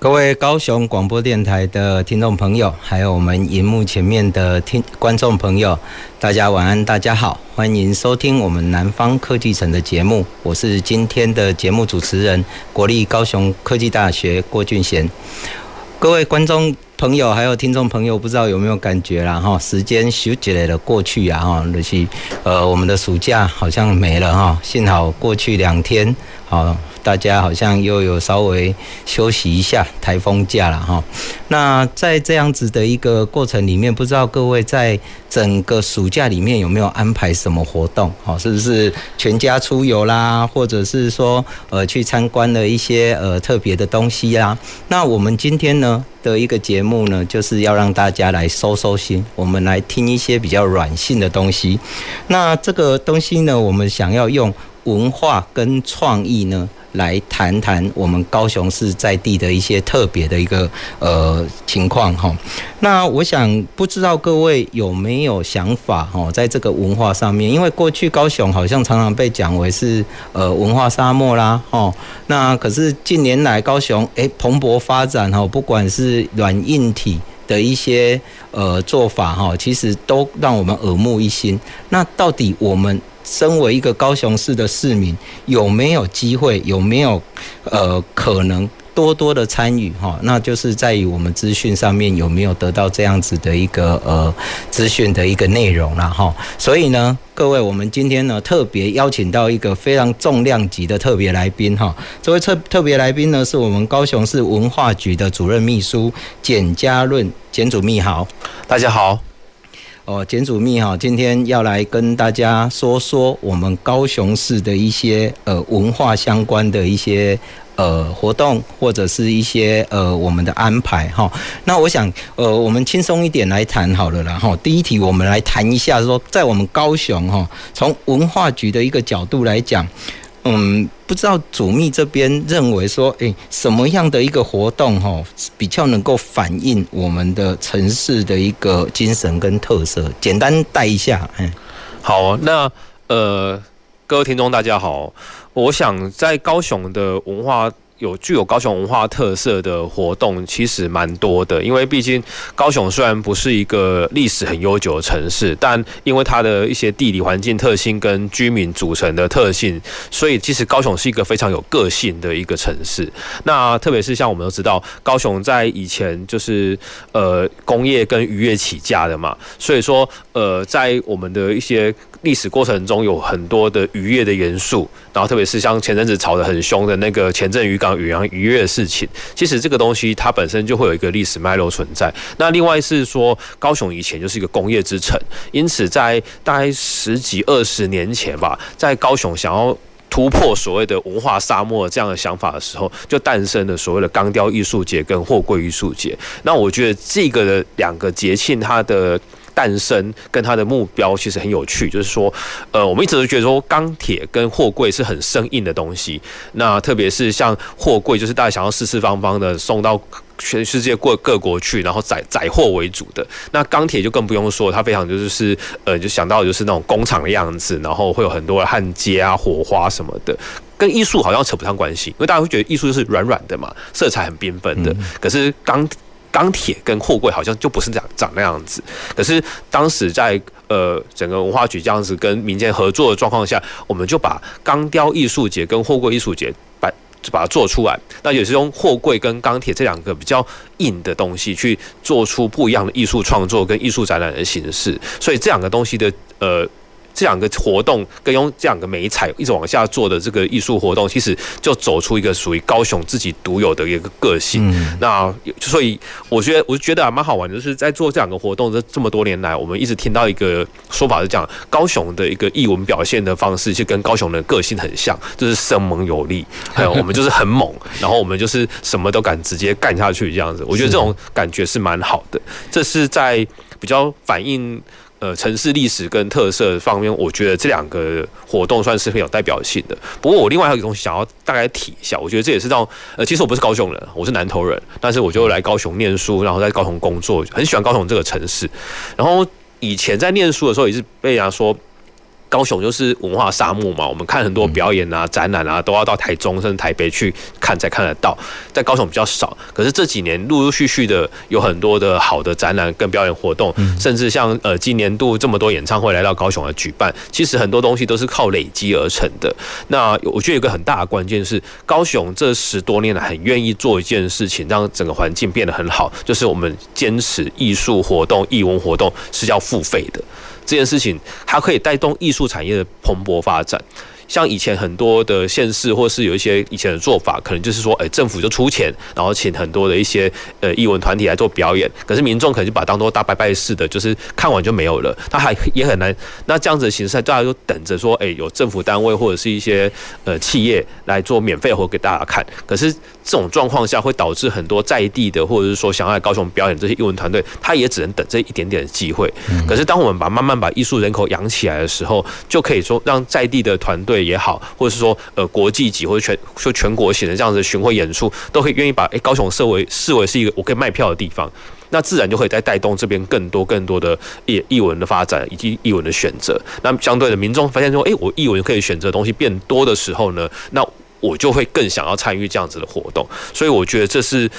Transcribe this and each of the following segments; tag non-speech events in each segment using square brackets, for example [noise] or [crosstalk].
各位高雄广播电台的听众朋友，还有我们荧幕前面的听观众朋友，大家晚安，大家好，欢迎收听我们南方科技城的节目，我是今天的节目主持人，国立高雄科技大学郭俊贤。各位观众朋友，还有听众朋友，不知道有没有感觉啦？哈，时间咻起来了过去啊，哈，就是呃，我们的暑假好像没了哈，幸好过去两天，好。大家好像又有稍微休息一下台风假了哈。那在这样子的一个过程里面，不知道各位在整个暑假里面有没有安排什么活动？好，是不是全家出游啦，或者是说呃去参观了一些呃特别的东西啦？那我们今天呢的一个节目呢，就是要让大家来收收心，我们来听一些比较软性的东西。那这个东西呢，我们想要用文化跟创意呢。来谈谈我们高雄市在地的一些特别的一个呃情况哈。那我想不知道各位有没有想法哈，在这个文化上面，因为过去高雄好像常常被讲为是呃文化沙漠啦哈。那可是近年来高雄哎蓬勃发展哈，不管是软硬体的一些呃做法哈，其实都让我们耳目一新。那到底我们？身为一个高雄市的市民，有没有机会？有没有呃可能多多的参与哈？那就是在于我们资讯上面有没有得到这样子的一个呃资讯的一个内容了哈。所以呢，各位，我们今天呢特别邀请到一个非常重量级的特别来宾哈。这位特特别来宾呢，是我们高雄市文化局的主任秘书简家润简主秘好，大家好。哦，简主秘哈，今天要来跟大家说说我们高雄市的一些呃文化相关的一些呃活动，或者是一些呃我们的安排哈。那我想呃我们轻松一点来谈好了啦哈。第一题我们来谈一下说，在我们高雄哈，从文化局的一个角度来讲。嗯，不知道主秘这边认为说，诶，什么样的一个活动哈，比较能够反映我们的城市的一个精神跟特色？简单带一下。嗯，好，那呃，各位听众大家好，我想在高雄的文化。有具有高雄文化特色的活动其实蛮多的，因为毕竟高雄虽然不是一个历史很悠久的城市，但因为它的一些地理环境特性跟居民组成的特性，所以其实高雄是一个非常有个性的一个城市。那特别是像我们都知道，高雄在以前就是呃工业跟渔业起家的嘛，所以说呃在我们的一些。历史过程中有很多的渔业的元素，然后特别是像前阵子吵得很凶的那个前镇渔港远洋渔业的事情，其实这个东西它本身就会有一个历史脉络存在。那另外是说，高雄以前就是一个工业之城，因此在大概十几二十年前吧，在高雄想要突破所谓的文化沙漠这样的想法的时候，就诞生了所谓的钢雕艺术节跟货柜艺术节。那我觉得这个的两个节庆，它的诞生跟它的目标其实很有趣，就是说，呃，我们一直都觉得说钢铁跟货柜是很生硬的东西。那特别是像货柜，就是大家想要四四方方的送到全世界各各国去，然后载载货为主的。那钢铁就更不用说，它非常就是呃，就想到就是那种工厂的样子，然后会有很多的焊接啊、火花什么的，跟艺术好像扯不上关系，因为大家会觉得艺术就是软软的嘛，色彩很缤纷的。可是钢钢铁跟货柜好像就不是这样长那样子，可是当时在呃整个文化局这样子跟民间合作的状况下，我们就把钢雕艺术节跟货柜艺术节把就把它做出来，那也是用货柜跟钢铁这两个比较硬的东西去做出不一样的艺术创作跟艺术展览的形式，所以这两个东西的呃这两个活动跟用这两个媒材一直往下做的这个艺术活动，其实就走出一个属于高雄自己独有的一个个性。嗯、那所以我觉得，我觉得还蛮好玩的，就是在做这两个活动这这么多年来，我们一直听到一个说法是讲，高雄的一个艺文表现的方式，就跟高雄的个性很像，就是生猛有力。[laughs] 还有我们就是很猛，然后我们就是什么都敢直接干下去这样子。我觉得这种感觉是蛮好的，这是在比较反映。呃，城市历史跟特色方面，我觉得这两个活动算是很有代表性的。不过，我另外还有一个东西想要大概提一下，我觉得这也是让呃，其实我不是高雄人，我是南投人，但是我就来高雄念书，然后在高雄工作，很喜欢高雄这个城市。然后以前在念书的时候，也是被人家说。高雄就是文化沙漠嘛，我们看很多表演啊、展览啊，都要到台中甚至台北去看才看得到，在高雄比较少。可是这几年陆陆续续的有很多的好的展览跟表演活动，甚至像呃今年度这么多演唱会来到高雄来举办，其实很多东西都是靠累积而成的。那我觉得有个很大的关键是，高雄这十多年来很愿意做一件事情，让整个环境变得很好，就是我们坚持艺术活动、艺文活动是要付费的。这件事情，它可以带动艺术产业的蓬勃发展。像以前很多的县市，或是有一些以前的做法，可能就是说，哎，政府就出钱，然后请很多的一些呃艺文团体来做表演，可是民众可能就把它当做大拜拜似的，就是看完就没有了，他还也很难。那这样子的形式，大家就等着说，哎，有政府单位或者是一些呃企业来做免费活给大家看。可是这种状况下，会导致很多在地的，或者是说想要来高雄表演这些艺文团队，他也只能等这一点点的机会。可是当我们把慢慢把艺术人口养起来的时候，就可以说让在地的团队。也好，或者是说呃国际级或者全说全国型的这样子巡回演出，都可以愿意把诶高雄设为视为是一个我可以卖票的地方，那自然就会再带动这边更多更多的艺艺文的发展以及艺文的选择。那相对的民众发现说，诶我艺文可以选择的东西变多的时候呢，那我就会更想要参与这样子的活动。所以我觉得这是。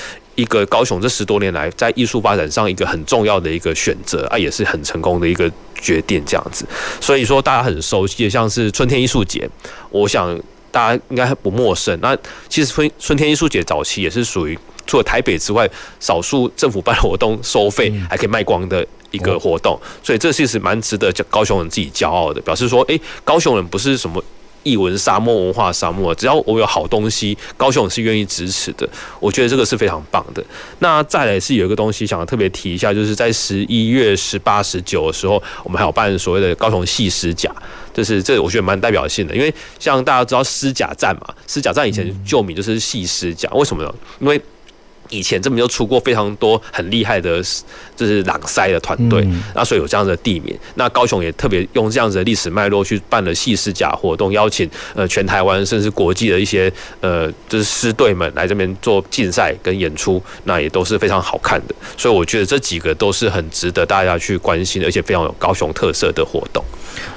一个高雄这十多年来在艺术发展上一个很重要的一个选择啊，也是很成功的一个决定，这样子。所以说大家很熟悉，像是春天艺术节，我想大家应该不陌生。那其实春春天艺术节早期也是属于除了台北之外，少数政府办活动收费还可以卖光的一个活动。所以这其实蛮值得高雄人自己骄傲的，表示说，哎，高雄人不是什么。艺文沙漠、文化沙漠，只要我有好东西，高雄是愿意支持的。我觉得这个是非常棒的。那再来是有一个东西想要特别提一下，就是在十一月十八、十九的时候，我们还有办所谓的高雄戏狮甲，就是这我觉得蛮代表性的。因为像大家知道狮甲战嘛，狮甲战以前旧名就是戏狮甲，为什么呢？因为以前这边就出过非常多很厉害的，就是朗塞的团队，那所以有这样的地名。那高雄也特别用这样子的历史脉络去办了戏狮甲活动，邀请呃全台湾甚至国际的一些呃就是师队们来这边做竞赛跟演出，那也都是非常好看的。所以我觉得这几个都是很值得大家去关心，而且非常有高雄特色的活动。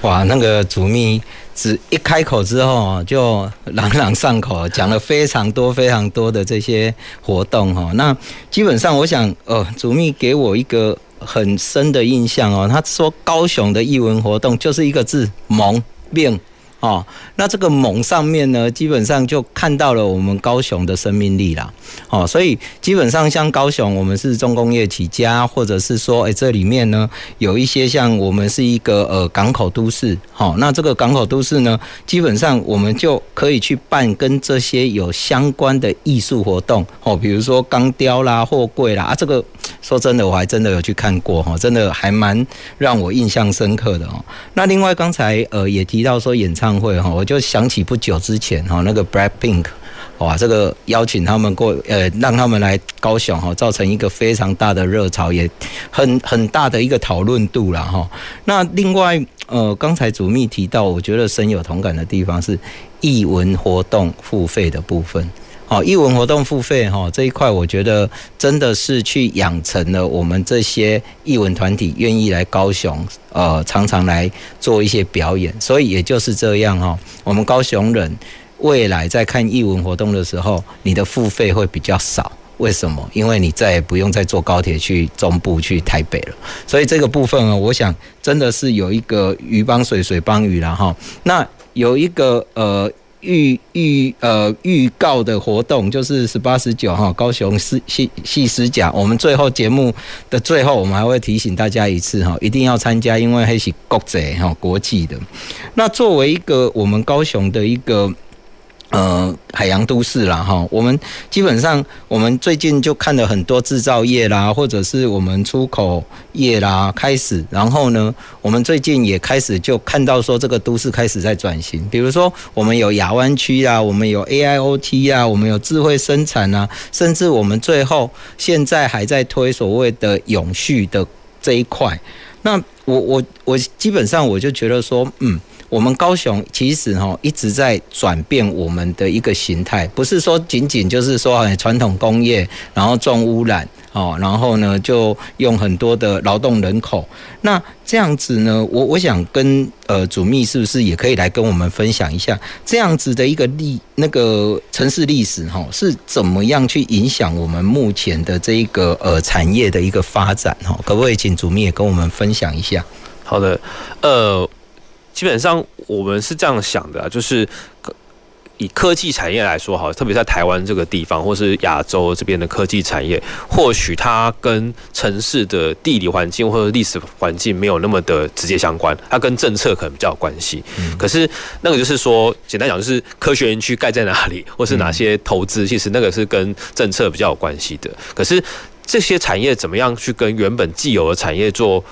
哇，那个主秘。只一开口之后就朗朗上口，讲了非常多非常多的这些活动哦。那基本上，我想，呃，祖秘给我一个很深的印象哦。他说，高雄的艺文活动就是一个字，萌变。哦，那这个猛上面呢，基本上就看到了我们高雄的生命力啦。哦，所以基本上像高雄，我们是重工业起家，或者是说，哎，这里面呢有一些像我们是一个呃港口都市。好，那这个港口都市呢，基本上我们就可以去办跟这些有相关的艺术活动。哦，比如说钢雕啦、货柜啦啊，这个说真的，我还真的有去看过哈，真的还蛮让我印象深刻的哦。那另外刚才呃也提到说演唱。会哈，我就想起不久之前哈，那个 Blackpink，哇，这个邀请他们过，呃，让他们来高雄哈，造成一个非常大的热潮，也很很大的一个讨论度了哈。那另外，呃，刚才主秘提到，我觉得深有同感的地方是艺文活动付费的部分。好，艺文活动付费哈这一块，我觉得真的是去养成了我们这些艺文团体愿意来高雄，呃，常常来做一些表演。所以也就是这样哈，我们高雄人未来在看艺文活动的时候，你的付费会比较少。为什么？因为你再也不用再坐高铁去中部去台北了。所以这个部分啊，我想真的是有一个鱼帮水，水帮鱼了哈。那有一个呃。预预呃预告的活动，就是十八十九号，高雄细细细狮奖。我们最后节目的最后，我们还会提醒大家一次哈，一定要参加，因为还是国际哈国际的。那作为一个我们高雄的一个。呃，海洋都市啦，哈，我们基本上，我们最近就看了很多制造业啦，或者是我们出口业啦开始，然后呢，我们最近也开始就看到说这个都市开始在转型，比如说我们有亚湾区啊，我们有 AIoT 啊，我们有智慧生产啊，甚至我们最后现在还在推所谓的永续的这一块。那我我我基本上我就觉得说，嗯。我们高雄其实哈一直在转变我们的一个形态，不是说仅仅就是说很传统工业，然后重污染哦，然后呢就用很多的劳动人口。那这样子呢，我我想跟呃主秘是不是也可以来跟我们分享一下这样子的一个历那个城市历史哈，是怎么样去影响我们目前的这一个呃产业的一个发展哈？可不可以请主秘也跟我们分享一下？好的，呃。基本上我们是这样想的啊，就是以科技产业来说，好，特别在台湾这个地方，或是亚洲这边的科技产业，或许它跟城市的地理环境或者历史环境没有那么的直接相关，它跟政策可能比较有关系。可是那个就是说，简单讲就是科学园区盖在哪里，或是哪些投资，其实那个是跟政策比较有关系的。可是这些产业怎么样去跟原本既有的产业做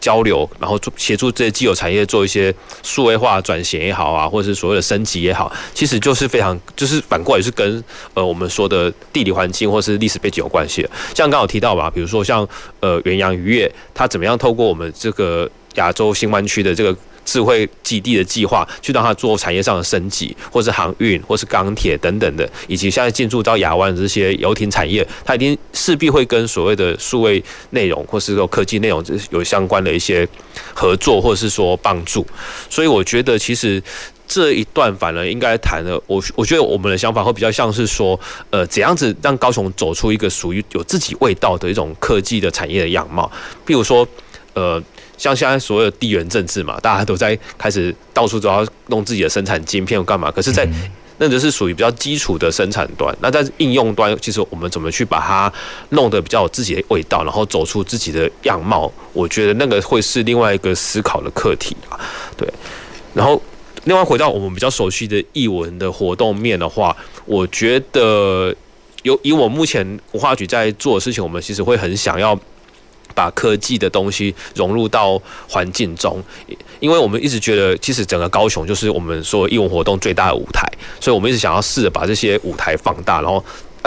交流，然后做协助这些既有产业做一些数位化转型也好啊，或者是所谓的升级也好，其实就是非常就是反过来是跟呃我们说的地理环境或是历史背景有关系。像刚刚有提到吧，比如说像呃远洋渔业，它怎么样透过我们这个亚洲新湾区的这个。智慧基地的计划，去让它做产业上的升级，或是航运，或是钢铁等等的，以及现在进驻到亚湾的这些游艇产业，它一定势必会跟所谓的数位内容，或是说科技内容有相关的一些合作，或者是说帮助。所以我觉得，其实这一段反而应该谈的，我我觉得我们的想法会比较像是说，呃，怎样子让高雄走出一个属于有自己味道的一种科技的产业的样貌，譬如说，呃。像现在所有地缘政治嘛，大家都在开始到处都要弄自己的生产晶片干嘛。可是，在那就是属于比较基础的生产端。那在应用端，其实我们怎么去把它弄得比较有自己的味道，然后走出自己的样貌？我觉得那个会是另外一个思考的课题啊。对。然后，另外回到我们比较熟悉的译文的活动面的话，我觉得有以我目前文化局在做的事情，我们其实会很想要。把科技的东西融入到环境中，因为我们一直觉得，其实整个高雄就是我们说义文活动最大的舞台，所以我们一直想要试着把这些舞台放大，然后。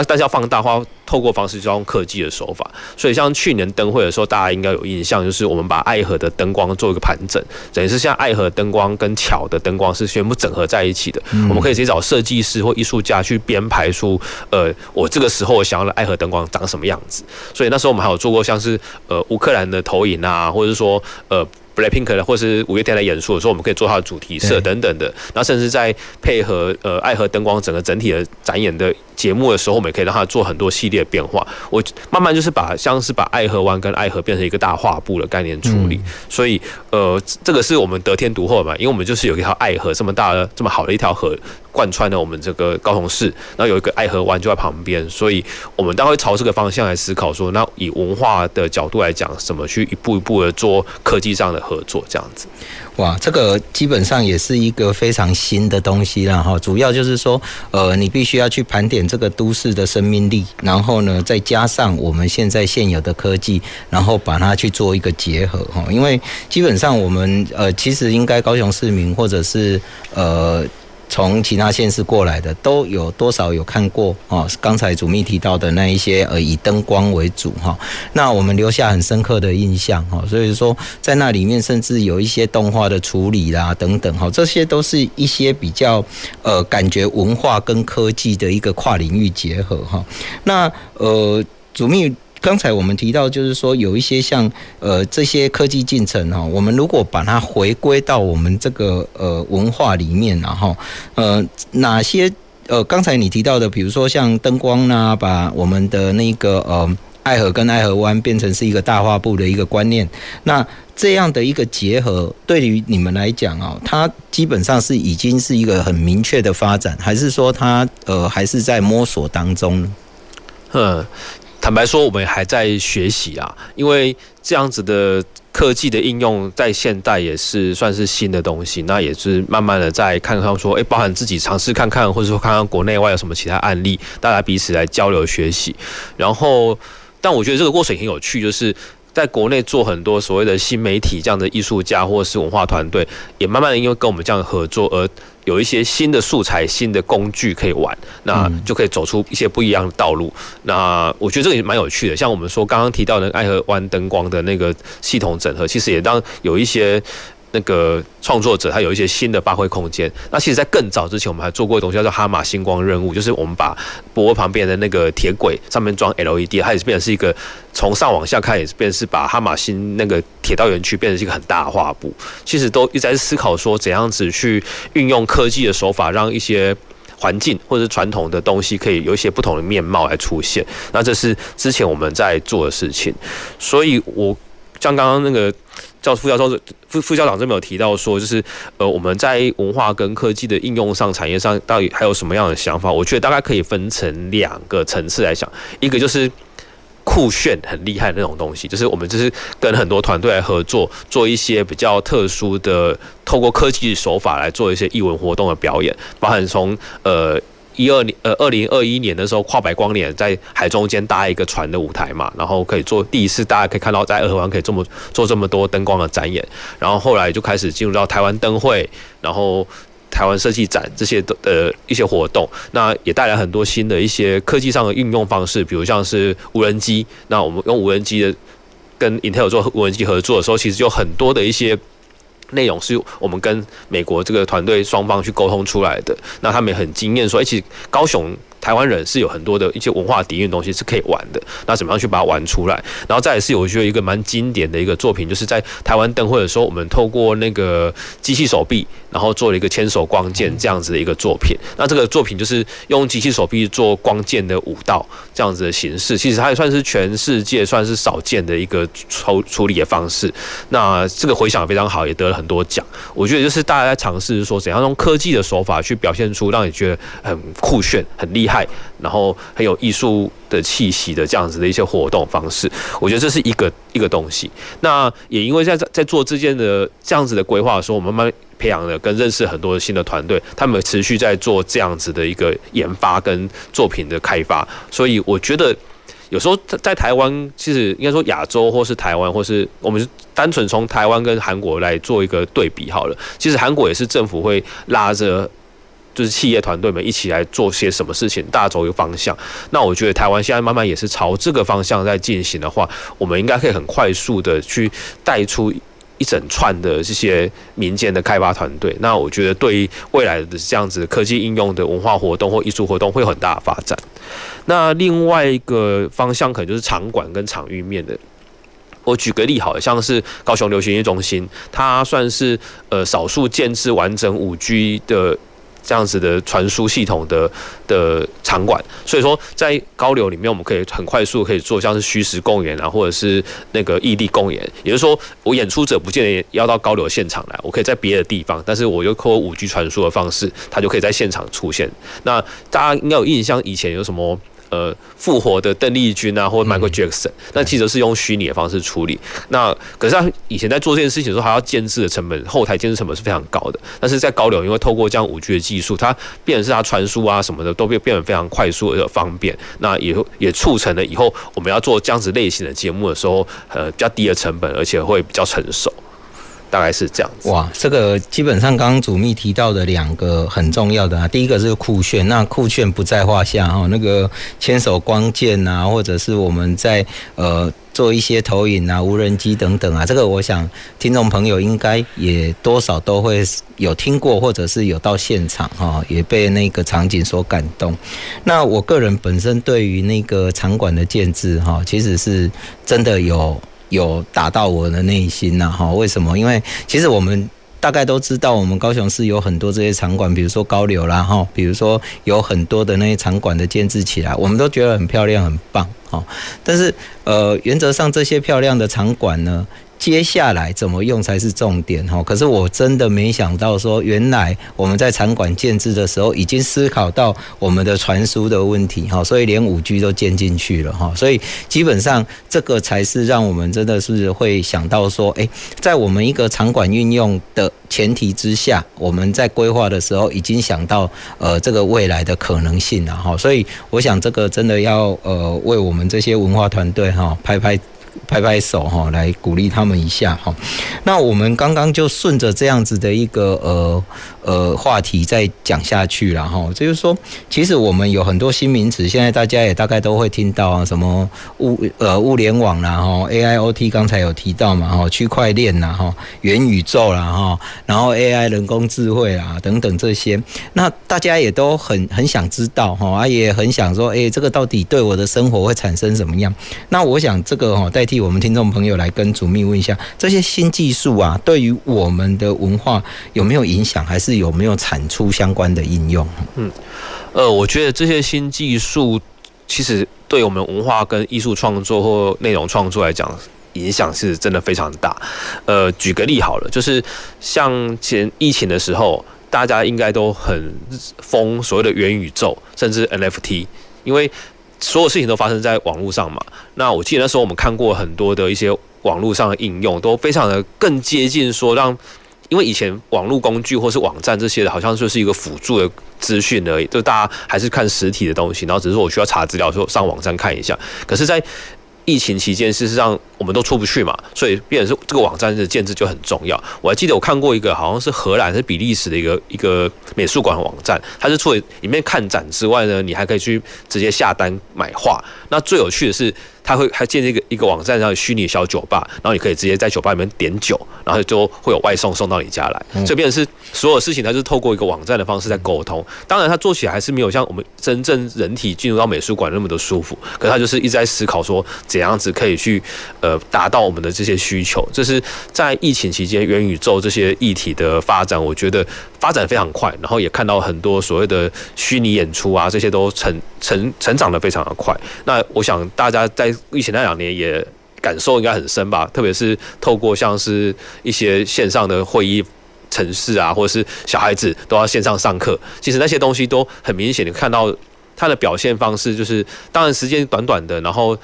但是要放大的话，透过方式就要用科技的手法。所以像去年灯会的时候，大家应该有印象，就是我们把爱河的灯光做一个盘整，等于是像爱河灯光跟桥的灯光是全部整合在一起的。我们可以直接找设计师或艺术家去编排出，呃，我这个时候我想要的爱河灯光长什么样子。所以那时候我们还有做过像是呃乌克兰的投影啊，或者是说呃。BLACKPINK 的，或是五月天来演出的时候，我们可以做它的主题色等等的。然后甚至在配合呃爱河灯光整个整体的展演的节目的时候，我们也可以让它做很多系列变化。我慢慢就是把像是把爱河湾跟爱河变成一个大画布的概念处理。所以呃，这个是我们得天独厚嘛，因为我们就是有一条爱河这么大的这么好的一条河。贯穿了我们这个高雄市，然后有一个爱河湾就在旁边，所以我们都会朝这个方向来思考，说那以文化的角度来讲，怎么去一步一步的做科技上的合作，这样子。哇，这个基本上也是一个非常新的东西了哈。主要就是说，呃，你必须要去盘点这个都市的生命力，然后呢，再加上我们现在现有的科技，然后把它去做一个结合哈。因为基本上我们呃，其实应该高雄市民或者是呃。从其他县市过来的都有多少有看过啊？刚才主秘提到的那一些呃，以灯光为主哈，那我们留下很深刻的印象哈。所以说在那里面甚至有一些动画的处理啦等等哈，这些都是一些比较呃感觉文化跟科技的一个跨领域结合哈。那呃主秘。刚才我们提到，就是说有一些像呃这些科技进程哈，我们如果把它回归到我们这个呃文化里面，然后呃哪些呃刚才你提到的，比如说像灯光呐，把我们的那个呃爱河跟爱河湾变成是一个大画布的一个观念。那这样的一个结合，对于你们来讲哦，它基本上是已经是一个很明确的发展，还是说它呃还是在摸索当中呢？嗯，坦白说，我们还在学习啊，因为这样子的科技的应用在现代也是算是新的东西，那也是慢慢的在看看说，诶，包含自己尝试看看，或者说看看国内外有什么其他案例，大家彼此来交流学习，然后。但我觉得这个过程很有趣，就是在国内做很多所谓的新媒体这样的艺术家或者是文化团队，也慢慢的因为跟我们这样合作而有一些新的素材、新的工具可以玩，那就可以走出一些不一样的道路。那我觉得这个也蛮有趣的。像我们说刚刚提到的爱河湾灯光的那个系统整合，其实也当有一些。那个创作者他有一些新的发挥空间。那其实，在更早之前，我们还做过一东西叫做哈马星光任务，就是我们把博旁边的那个铁轨上面装 LED，它也是变成是一个从上往下看，也是变成是把哈马星那个铁道园区变成是一个很大的画布。其实都一直在思考说，怎样子去运用科技的手法，让一些环境或者是传统的东西可以有一些不同的面貌来出现。那这是之前我们在做的事情。所以我像刚刚那个。教副教授副副校长这边有提到说，就是呃，我们在文化跟科技的应用上、产业上，到底还有什么样的想法？我觉得大概可以分成两个层次来讲，一个就是酷炫、很厉害的那种东西，就是我们就是跟很多团队来合作，做一些比较特殊的，透过科技手法来做一些艺文活动的表演，包含从呃。一二年，呃，二零二一年的时候，跨百光年在海中间搭一个船的舞台嘛，然后可以做第一次，大家可以看到在爱河湾可以这么做这么多灯光的展演，然后后来就开始进入到台湾灯会，然后台湾设计展这些的呃一些活动，那也带来很多新的一些科技上的运用方式，比如像是无人机，那我们用无人机的跟 Intel 做无人机合作的时候，其实有很多的一些。内容是我们跟美国这个团队双方去沟通出来的，那他们也很惊艳，说，哎，其实高雄。台湾人是有很多的一些文化底蕴东西是可以玩的，那怎么样去把它玩出来？然后再来是我觉得一个蛮经典的一个作品，就是在台湾灯会的时候，我们透过那个机器手臂，然后做了一个千手光剑这样子的一个作品。那这个作品就是用机器手臂做光剑的舞蹈这样子的形式，其实它也算是全世界算是少见的一个处处理的方式。那这个回响非常好，也得了很多奖。我觉得就是大家在尝试说怎样用科技的手法去表现出让你觉得很酷炫、很厉害。害，然后很有艺术的气息的这样子的一些活动方式，我觉得这是一个一个东西。那也因为在在做这件的这样子的规划的时候，我们慢慢培养了跟认识很多新的团队，他们持续在做这样子的一个研发跟作品的开发。所以我觉得有时候在在台湾，其实应该说亚洲或是台湾，或是我们单纯从台湾跟韩国来做一个对比好了。其实韩国也是政府会拉着。就是企业团队们一起来做些什么事情，大走一个方向。那我觉得台湾现在慢慢也是朝这个方向在进行的话，我们应该可以很快速的去带出一整串的这些民间的开发团队。那我觉得对于未来的这样子科技应用的文化活动或艺术活动会有很大的发展。那另外一个方向可能就是场馆跟场域面的。我举个例，好像是高雄流行音乐中心，它算是呃少数建制完整五 G 的。这样子的传输系统的的场馆，所以说在高流里面，我们可以很快速可以做像是虚实共演啊，或者是那个异地共演。也就是说，我演出者不见得要到高流现场来，我可以在别的地方，但是我又靠五 G 传输的方式，它就可以在现场出现。那大家应该有印象，以前有什么？呃，复活的邓丽君啊，或者 Michael Jackson，那其实是用虚拟的方式处理。那可是他以前在做这件事情的时候，还要建制的成本，后台建制成本是非常高的。但是在高流，因为透过这样五 G 的技术，它变成是它传输啊什么的都变变得非常快速而方便。那也也促成了以后我们要做这样子类型的节目的时候，呃，比较低的成本，而且会比较成熟。大概是这样子。哇，这个基本上刚刚主秘提到的两个很重要的啊，第一个是酷炫，那酷炫不在话下哈，那个千手光剑啊，或者是我们在呃做一些投影啊、无人机等等啊，这个我想听众朋友应该也多少都会有听过，或者是有到现场哈，也被那个场景所感动。那我个人本身对于那个场馆的建制哈，其实是真的有。有打到我的内心呐，哈？为什么？因为其实我们大概都知道，我们高雄市有很多这些场馆，比如说高流啦哈，比如说有很多的那些场馆的建制起来，我们都觉得很漂亮、很棒哈。但是呃，原则上这些漂亮的场馆呢，接下来怎么用才是重点哈？可是我真的没想到说，原来我们在场馆建置的时候，已经思考到我们的传输的问题哈，所以连五 G 都建进去了哈。所以基本上这个才是让我们真的是会想到说，诶，在我们一个场馆运用的前提之下，我们在规划的时候已经想到呃这个未来的可能性了哈。所以我想这个真的要呃为我们这些文化团队哈拍拍。拍拍手哈，来鼓励他们一下哈。那我们刚刚就顺着这样子的一个呃。呃，话题再讲下去了哈，就是说，其实我们有很多新名词，现在大家也大概都会听到啊，什么物呃物联网啦哈，AIoT 刚才有提到嘛哈，区块链啦哈，元宇宙啦哈，然后 AI 人工智慧啊等等这些，那大家也都很很想知道哈，啊也很想说，哎，这个到底对我的生活会产生什么样？那我想这个哈，代替我们听众朋友来跟主秘问一下，这些新技术啊，对于我们的文化有没有影响，还是？有没有产出相关的应用？嗯，呃，我觉得这些新技术其实对我们文化跟艺术创作或内容创作来讲，影响是真的非常大。呃，举个例好了，就是像前疫情的时候，大家应该都很疯所谓的元宇宙，甚至 NFT，因为所有事情都发生在网络上嘛。那我记得那时候我们看过很多的一些网络上的应用，都非常的更接近说让。因为以前网络工具或是网站这些的，好像就是一个辅助的资讯而已，就大家还是看实体的东西，然后只是说我需要查资料，说上网站看一下。可是，在疫情期间，事实上我们都出不去嘛，所以变成是这个网站的建制就很重要。我还记得我看过一个，好像是荷兰是比利时的一个一个美术馆网站，它是除了里面看展之外呢，你还可以去直接下单买画。那最有趣的是。他会还建立一个一个网站上的虚拟小酒吧，然后你可以直接在酒吧里面点酒，然后就会有外送送到你家来。这边是所有事情，它就是透过一个网站的方式在沟通。当然，它做起来还是没有像我们真正人体进入到美术馆那么的舒服。可是它就是一直在思考说，怎样子可以去呃达到我们的这些需求。这是在疫情期间元宇宙这些议题的发展，我觉得发展非常快，然后也看到很多所谓的虚拟演出啊，这些都成成成长的非常的快。那我想大家在疫情那两年也感受应该很深吧，特别是透过像是一些线上的会议城市啊，或者是小孩子都要线上上课，其实那些东西都很明显，你看到他的表现方式，就是当然时间短短的，然后。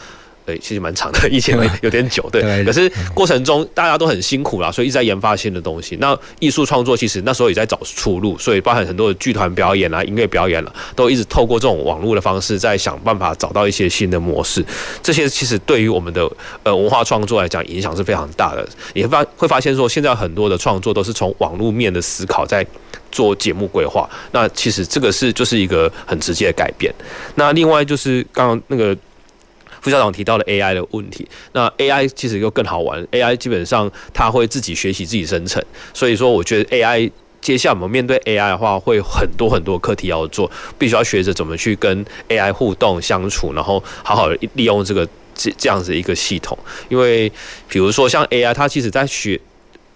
对，其实蛮长的，[laughs] 以前有点久，对。可是过程中大家都很辛苦啦，所以一直在研发新的东西。那艺术创作其实那时候也在找出路，所以包含很多的剧团表演啊、音乐表演了、啊，都一直透过这种网络的方式在想办法找到一些新的模式。这些其实对于我们的呃文化创作来讲，影响是非常大的。你会发会发现说，现在很多的创作都是从网络面的思考在做节目规划。那其实这个是就是一个很直接的改变。那另外就是刚刚那个。副校长提到了 AI 的问题，那 AI 其实又更好玩，AI 基本上它会自己学习、自己生成，所以说我觉得 AI 接下来我们面对 AI 的话，会很多很多课题要做，必须要学着怎么去跟 AI 互动相处，然后好好利用这个这这样子一个系统，因为比如说像 AI，它其实在学，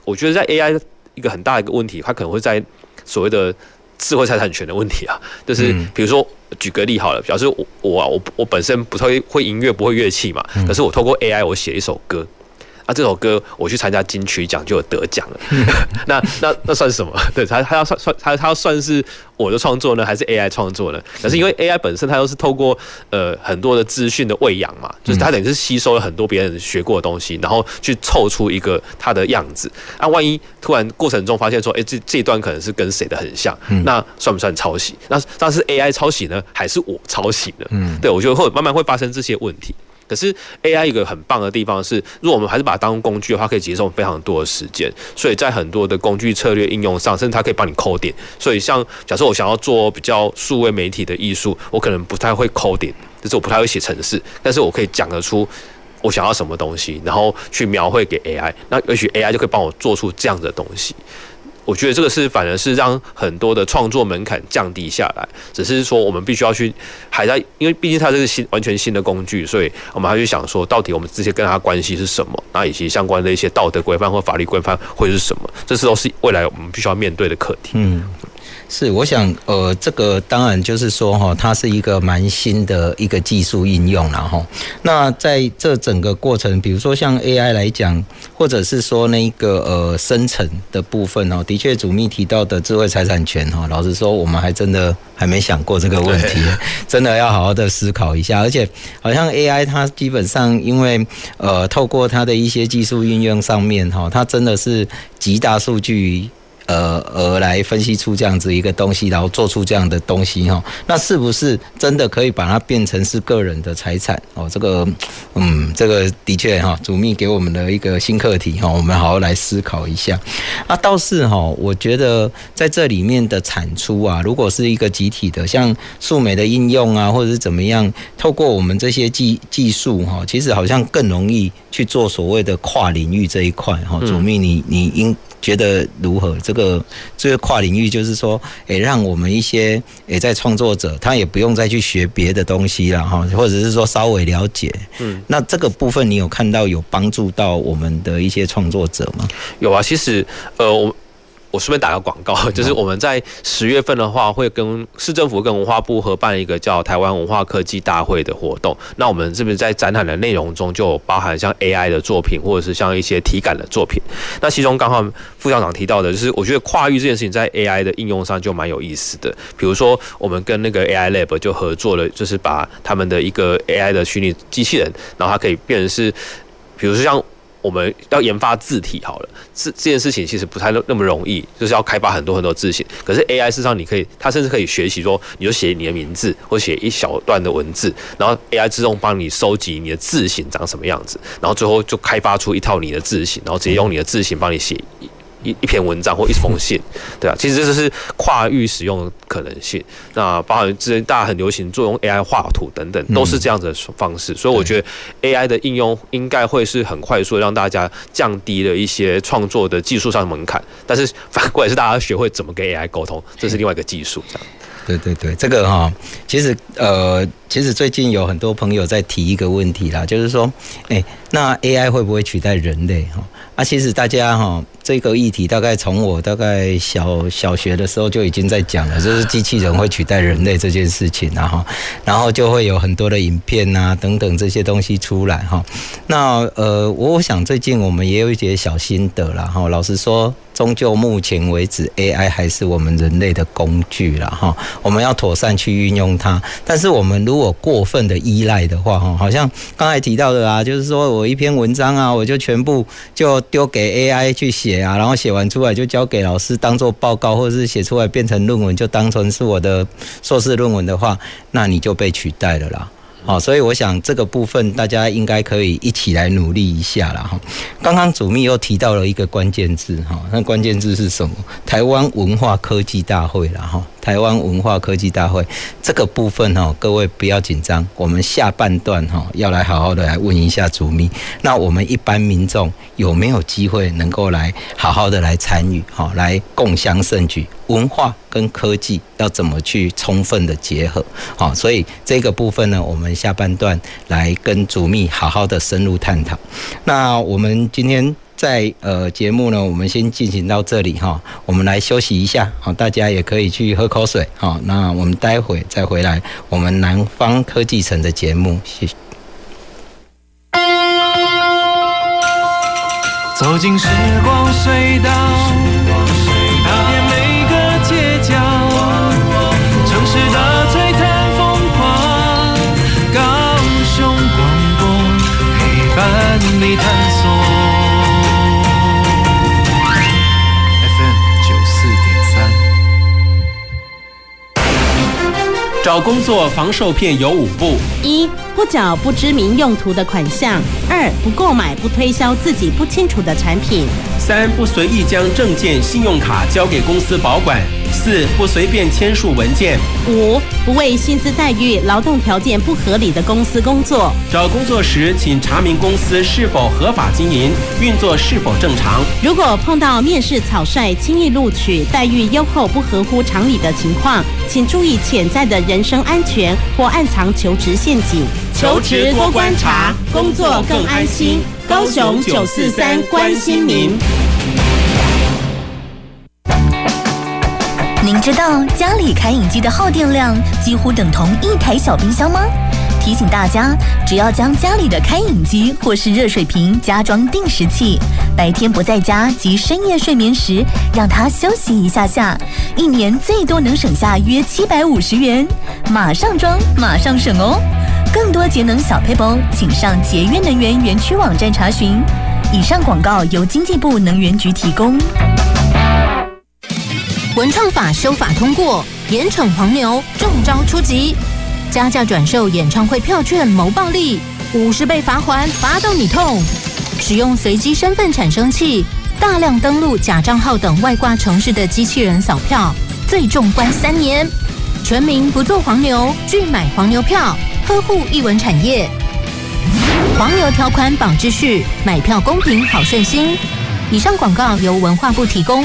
我觉得在 AI 一个很大的一个问题，它可能会在所谓的。智慧财产权的问题啊，[laughs] 就是比如说举个例好了，表示我我啊我我本身不太会音乐，不会乐器嘛，可是我透过 AI 我写一首歌。那、啊、这首歌我去参加金曲奖就有得奖了，[laughs] 那那那算什么？[laughs] 对，他他要算算他他要算是我的创作呢，还是 AI 创作呢？可是因为 AI 本身它都是透过呃很多的资讯的喂养嘛，就是它等于是吸收了很多别人学过的东西，然后去凑出一个它的样子。那、啊、万一突然过程中发现说，哎、欸，这这一段可能是跟谁的很像，那算不算抄袭？那那是 AI 抄袭呢，还是我抄袭呢？嗯，对，我觉得会慢慢会发生这些问题。可是 AI 一个很棒的地方是，如果我们还是把它当工具的话，可以节省非常多的时间。所以在很多的工具策略应用上，甚至它可以帮你 coding。所以像假设我想要做比较数位媒体的艺术，我可能不太会 coding，就是我不太会写程式，但是我可以讲得出我想要什么东西，然后去描绘给 AI，那也许 AI 就可以帮我做出这样的东西。我觉得这个是反而是让很多的创作门槛降低下来，只是说我们必须要去还在，因为毕竟它这个新完全新的工具，所以我们还去想说，到底我们这些跟它关系是什么，那以及相关的一些道德规范或法律规范会是什么，这是都是未来我们必须要面对的课题。嗯。是，我想，呃，这个当然就是说，哈，它是一个蛮新的一个技术应用了，哈。那在这整个过程，比如说像 AI 来讲，或者是说那个呃生成的部分哦，的确，主秘提到的智慧财产权，哈，老实说，我们还真的还没想过这个问题，[laughs] 真的要好好的思考一下。而且，好像 AI 它基本上，因为呃，透过它的一些技术应用上面，哈，它真的是极大数据。呃，而来分析出这样子一个东西，然后做出这样的东西哈，那是不是真的可以把它变成是个人的财产哦？这个，嗯，这个的确哈，主秘给我们的一个新课题哈，我们好好来思考一下。啊，倒是哈，我觉得在这里面的产出啊，如果是一个集体的，像数美的应用啊，或者是怎么样，透过我们这些技技术哈，其实好像更容易去做所谓的跨领域这一块哈。主秘，你你应。觉得如何？这个这个跨领域就是说，诶、欸，让我们一些诶在创作者，他也不用再去学别的东西了哈，或者是说稍微了解。嗯，那这个部分你有看到有帮助到我们的一些创作者吗？有啊，其实呃我。我顺便打个广告，就是我们在十月份的话，会跟市政府跟文化部合办一个叫台湾文化科技大会的活动。那我们这边在展览的内容中就包含像 AI 的作品，或者是像一些体感的作品？那其中刚好副校长提到的，就是我觉得跨域这件事情在 AI 的应用上就蛮有意思的。比如说，我们跟那个 AI Lab 就合作了，就是把他们的一个 AI 的虚拟机器人，然后它可以变成是，比如说像。我们要研发字体好了，这这件事情其实不太那那么容易，就是要开发很多很多字型。可是 AI 事实上你可以，它甚至可以学习说，你就写你的名字，或写一小段的文字，然后 AI 自动帮你收集你的字型长什么样子，然后最后就开发出一套你的字型，然后直接用你的字型帮你写。一一篇文章或一封信，对啊，其实这就是跨域使用的可能性。那包含之前大家很流行做用 AI 画图等等，都是这样子的方式。所以我觉得 AI 的应用应该会是很快速的让大家降低了一些创作的技术上的门槛。但是 [laughs] 反过来是大家学会怎么跟 AI 沟通，这是另外一个技术。这样。对对对，这个哈，其实呃，其实最近有很多朋友在提一个问题啦，就是说，哎，那 AI 会不会取代人类哈？啊，其实大家哈。这个议题大概从我大概小小学的时候就已经在讲了，就是机器人会取代人类这件事情，然后，然后就会有很多的影片啊等等这些东西出来哈。那呃，我想最近我们也有一些小心得了哈。老实说，终究目前为止，AI 还是我们人类的工具了哈。我们要妥善去运用它，但是我们如果过分的依赖的话哈，好像刚才提到的啊，就是说我一篇文章啊，我就全部就丢给 AI 去写。啊，然后写完出来就交给老师当做报告，或者是写出来变成论文，就当成是我的硕士论文的话，那你就被取代了啦。好，所以我想这个部分大家应该可以一起来努力一下啦。哈。刚刚主秘又提到了一个关键字哈，那关键字是什么？台湾文化科技大会啦哈。台湾文化科技大会这个部分哈，各位不要紧张，我们下半段哈要来好好的来问一下主秘。那我们一般民众有没有机会能够来好好的来参与哈，来共襄盛举？文化跟科技要怎么去充分的结合？好，所以这个部分呢，我们下半段来跟主秘好好的深入探讨。那我们今天。在呃节目呢，我们先进行到这里哈，我们来休息一下，好，大家也可以去喝口水，好，那我们待会再回来我们南方科技城的节目，谢谢。走进时光隧道，踏遍每个街角，城市的璀璨风光，高雄广播陪伴你找工作防受骗有五步：一、不缴不知名用途的款项；二、不购买不推销自己不清楚的产品；三、不随意将证件、信用卡交给公司保管；四、不随便签署文件；五、不为薪资待遇、劳动条件不合理的公司工作。找工作时，请查明公司是否合法经营，运作是否正常。如果碰到面试草率、轻易录取、待遇优厚不合乎常理的情况，请注意潜在的人身安全或暗藏求职陷阱。求职多观察，工作更安心。高雄九四三关心您。知道家里开饮机的耗电量几乎等同一台小冰箱吗？提醒大家，只要将家里的开饮机或是热水瓶加装定时器，白天不在家及深夜睡眠时，让它休息一下下，一年最多能省下约七百五十元。马上装，马上省哦！更多节能小配包，请上节约能源园区网站查询。以上广告由经济部能源局提供。文创法修法通过，严惩黄牛，重招出击。加价转售演唱会票券谋暴利，五十倍罚锾，罚到你痛。使用随机身份产生器，大量登录假账号等外挂程式的机器人扫票，最重关三年。全民不做黄牛，拒买黄牛票，呵护艺文产业。黄牛条款绑秩序，买票公平好顺心。以上广告由文化部提供。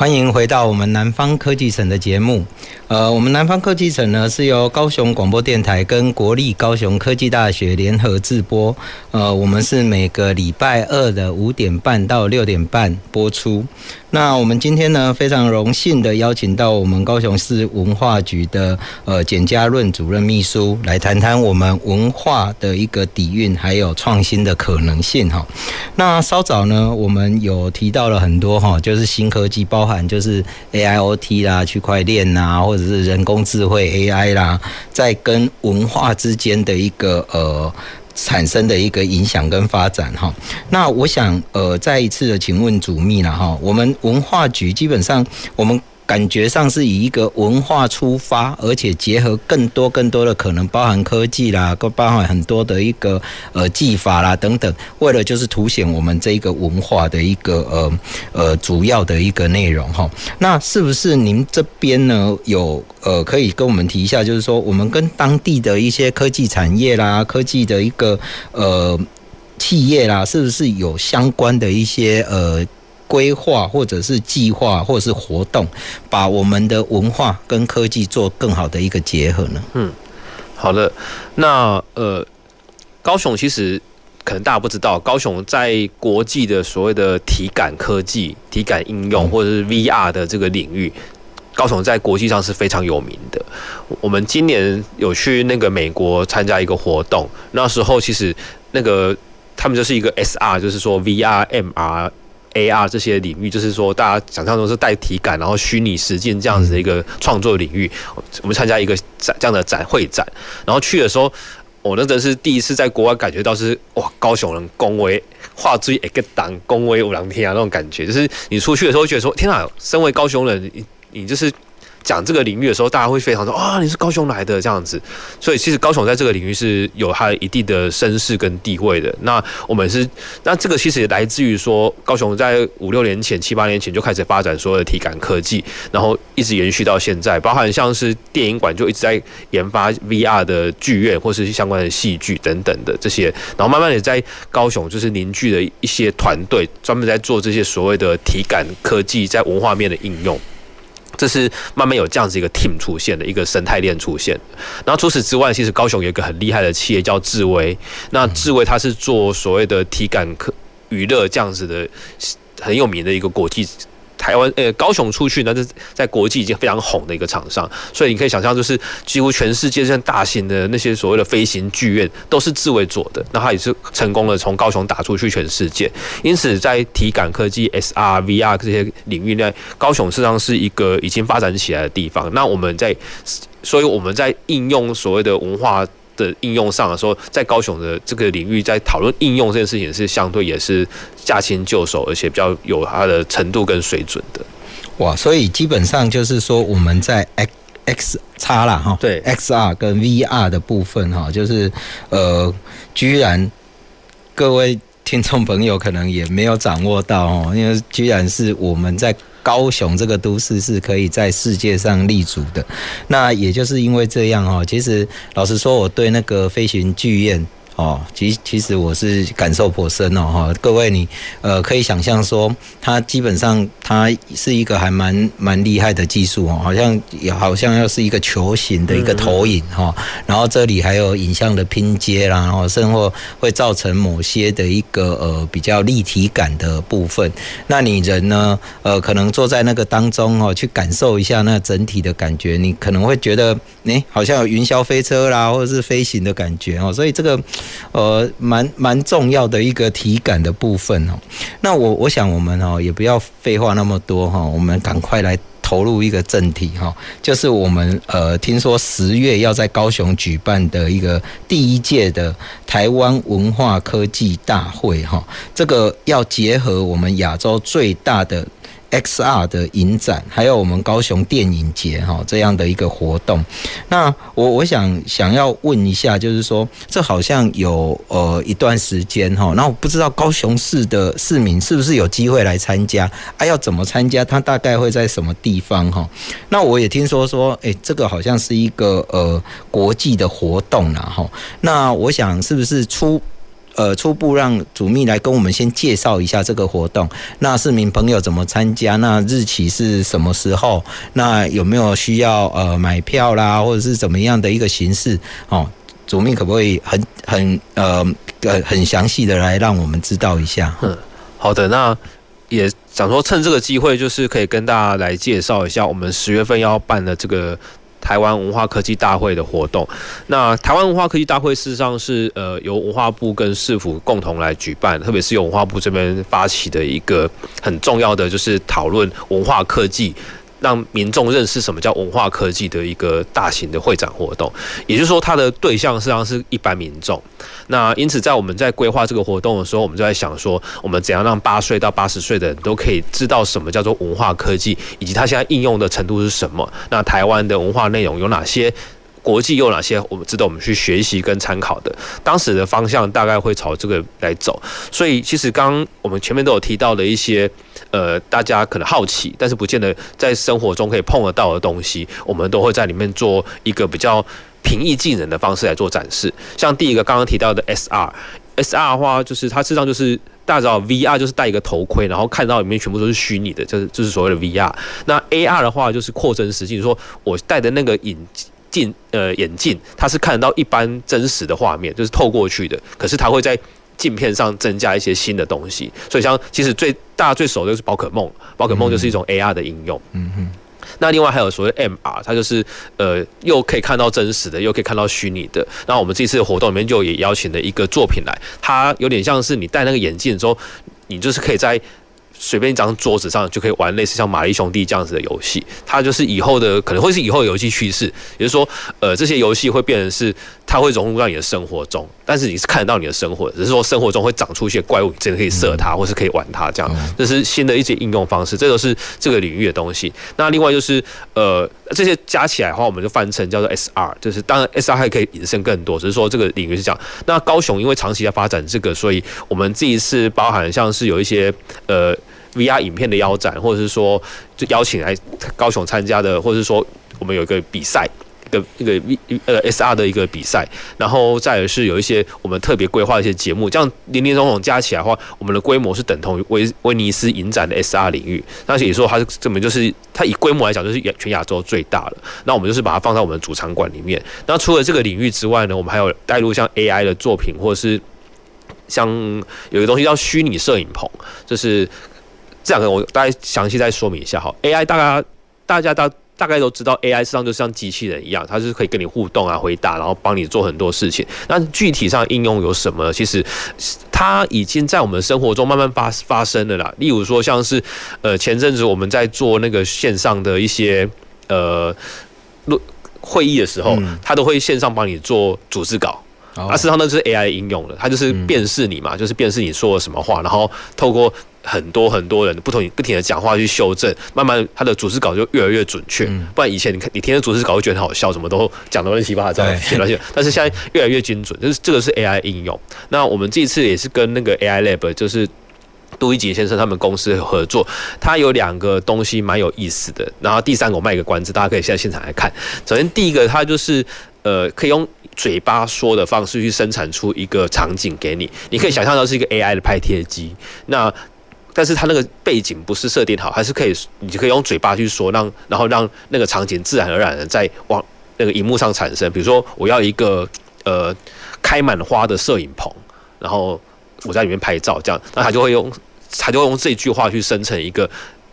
欢迎回到我们南方科技城的节目。呃，我们南方科技城呢是由高雄广播电台跟国立高雄科技大学联合制播。呃，我们是每个礼拜二的五点半到六点半播出。那我们今天呢非常荣幸的邀请到我们高雄市文化局的呃简家润主任秘书来谈谈我们文化的一个底蕴还有创新的可能性哈。那稍早呢我们有提到了很多哈，就是新科技包含就是 AIoT 啦、区块链啦，或者是人工智慧 AI 啦，在跟文化之间的一个呃。产生的一个影响跟发展哈，那我想呃再一次的请问主秘了哈，我们文化局基本上我们。感觉上是以一个文化出发，而且结合更多更多的可能，包含科技啦，包含很多的一个呃技法啦等等，为了就是凸显我们这一个文化的一个呃呃主要的一个内容哈。那是不是您这边呢有呃可以跟我们提一下，就是说我们跟当地的一些科技产业啦、科技的一个呃企业啦，是不是有相关的一些呃？规划或者是计划或者是活动，把我们的文化跟科技做更好的一个结合呢？嗯，好的。那呃，高雄其实可能大家不知道，高雄在国际的所谓的体感科技、体感应用或者是 VR 的这个领域，高雄在国际上是非常有名的。我们今年有去那个美国参加一个活动，那时候其实那个他们就是一个 SR，就是说 VR、MR。AR 这些领域，就是说大家想象中是带体感，然后虚拟实境这样子的一个创作领域。我们参加一个展这样的展会展，然后去的时候，我那真是第一次在国外感觉到是哇，高雄人恭维，画最一个党恭维五郎天啊那种感觉，就是你出去的时候觉得说天啊，身为高雄人，你你就是。讲这个领域的时候，大家会非常说啊，你是高雄来的这样子，所以其实高雄在这个领域是有它一定的声势跟地位的。那我们是，那这个其实也来自于说，高雄在五六年前、七八年前就开始发展所有的体感科技，然后一直延续到现在，包含像是电影馆就一直在研发 VR 的剧院或是相关的戏剧等等的这些，然后慢慢的在高雄就是凝聚了一些团队，专门在做这些所谓的体感科技在文化面的应用。这是慢慢有这样子一个 team 出现的一个生态链出现，然后除此之外，其实高雄有一个很厉害的企业叫智威，那智威它是做所谓的体感科娱乐这样子的很有名的一个国际。台湾呃，高雄出去，那是在国际已经非常红的一个厂商，所以你可以想象，就是几乎全世界这大型的那些所谓的飞行剧院都是自卫做的，那它也是成功的从高雄打出去全世界。因此，在体感科技、SR、VR 这些领域内，高雄实际上是一个已经发展起来的地方。那我们在，所以我们在应用所谓的文化。的应用上的时候，在高雄的这个领域，在讨论应用这件事情是相对也是驾轻就熟，而且比较有它的程度跟水准的。哇，所以基本上就是说我们在 X X 叉啦哈，对 XR 跟 VR 的部分哈，就是呃，居然各位听众朋友可能也没有掌握到哦，因为居然是我们在。高雄这个都市是可以在世界上立足的，那也就是因为这样哦。其实老实说，我对那个飞行剧院。哦，其其实我是感受颇深哦，哈，各位你呃可以想象说，它基本上它是一个还蛮蛮厉害的技术哦，好像也好像要是一个球形的一个投影哈，然后这里还有影像的拼接啦，然后甚或会造成某些的一个呃比较立体感的部分。那你人呢，呃，可能坐在那个当中哦，去感受一下那整体的感觉，你可能会觉得，诶，好像有云霄飞车啦，或者是飞行的感觉哦，所以这个。呃，蛮蛮重要的一个体感的部分哦。那我我想我们哦也不要废话那么多哈，我们赶快来投入一个正题哈，就是我们呃听说十月要在高雄举办的一个第一届的台湾文化科技大会哈，这个要结合我们亚洲最大的。XR 的影展，还有我们高雄电影节哈这样的一个活动，那我我想想要问一下，就是说这好像有呃一段时间哈，那我不知道高雄市的市民是不是有机会来参加啊？要怎么参加？它大概会在什么地方哈？那我也听说说，诶，这个好像是一个呃国际的活动啦哈。那我想是不是出？呃，初步让主秘来跟我们先介绍一下这个活动。那市民朋友怎么参加？那日期是什么时候？那有没有需要呃买票啦，或者是怎么样的一个形式？哦，主秘可不可以很很呃呃很详细的来让我们知道一下？嗯，好的。那也想说趁这个机会，就是可以跟大家来介绍一下我们十月份要办的这个。台湾文化科技大会的活动，那台湾文化科技大会事实上是呃由文化部跟市府共同来举办，特别是由文化部这边发起的一个很重要的就是讨论文化科技。让民众认识什么叫文化科技的一个大型的会展活动，也就是说，它的对象实际上是一般民众。那因此，在我们在规划这个活动的时候，我们就在想说，我们怎样让八岁到八十岁的人都可以知道什么叫做文化科技，以及它现在应用的程度是什么？那台湾的文化内容有哪些？国际有哪些我们值得我们去学习跟参考的？当时的方向大概会朝这个来走。所以，其实刚刚我们前面都有提到的一些。呃，大家可能好奇，但是不见得在生活中可以碰得到的东西，我们都会在里面做一个比较平易近人的方式来做展示。像第一个刚刚提到的 SR，SR 的话，就是它实际上就是大家知道 VR 就是戴一个头盔，然后看到里面全部都是虚拟的，就是就是所谓的 VR。那 AR 的话就是扩增实境，就是说我戴的那个眼镜呃眼镜，它是看得到一般真实的画面，就是透过去的，可是它会在。镜片上增加一些新的东西，所以像其实最大家最熟的就是宝可梦，宝可梦就是一种 AR 的应用。嗯哼。那另外还有所谓 MR，它就是呃又可以看到真实的，又可以看到虚拟的。那我们这次的活动里面就也邀请了一个作品来，它有点像是你戴那个眼镜的时候，你就是可以在。随便一张桌子上就可以玩类似像玛丽兄弟这样子的游戏，它就是以后的可能会是以后的游戏趋势，也就是说，呃，这些游戏会变成是它会融入到你的生活中，但是你是看得到你的生活，只是说生活中会长出一些怪物，你真的可以射它，或是可以玩它这样，这是新的一些应用方式，这都是这个领域的东西。那另外就是呃，这些加起来的话，我们就翻成叫做 SR，就是当然 SR 还可以引申更多，只是说这个领域是这样。那高雄因为长期在发展这个，所以我们这一次包含像是有一些呃。VR 影片的腰展，或者是说就邀请来高雄参加的，或者是说我们有一个比赛，一个一个 V 呃 SR 的一个比赛，然后再是有一些我们特别规划一些节目，这样林林总总加起来的话，我们的规模是等同于威威尼斯影展的 SR 领域。那也说它是根本就是它以规模来讲就是全亚洲最大的。那我们就是把它放在我们的主场馆里面。那除了这个领域之外呢，我们还有带入像 AI 的作品，或者是像有一个东西叫虚拟摄影棚，就是。这两个我大概详细再说明一下哈。AI 大概大家大大概都知道，AI 实际上就像机器人一样，它是可以跟你互动啊、回答，然后帮你做很多事情。那具体上应用有什么？其实它已经在我们生活中慢慢发发生了啦。例如说，像是呃前阵子我们在做那个线上的一些呃录会议的时候，它都会线上帮你做组织稿。啊，实际上那就是 AI 应用了，它就是辨识你嘛，就是辨识你说了什么话，然后透过很多很多人不同不停的讲话去修正，慢慢他的主持稿就越来越准确。不然以前你看你听的主持稿会觉得很好笑，什么都讲的乱七八糟，但是现在越来越精准，[laughs] 就是这个是 AI 应用。那我们这一次也是跟那个 AI Lab，就是杜一杰先生他们公司合作，他有两个东西蛮有意思的。然后第三个我卖个关子，大家可以现在现场来看。首先第一个，它就是呃可以用。嘴巴说的方式去生产出一个场景给你，你可以想象到是一个 AI 的拍贴机。那但是它那个背景不是设定好，还是可以，你就可以用嘴巴去说，让然后让那个场景自然而然的在往那个荧幕上产生。比如说我要一个呃开满花的摄影棚，然后我在里面拍照，这样，那他就会用他就会用这句话去生成一个。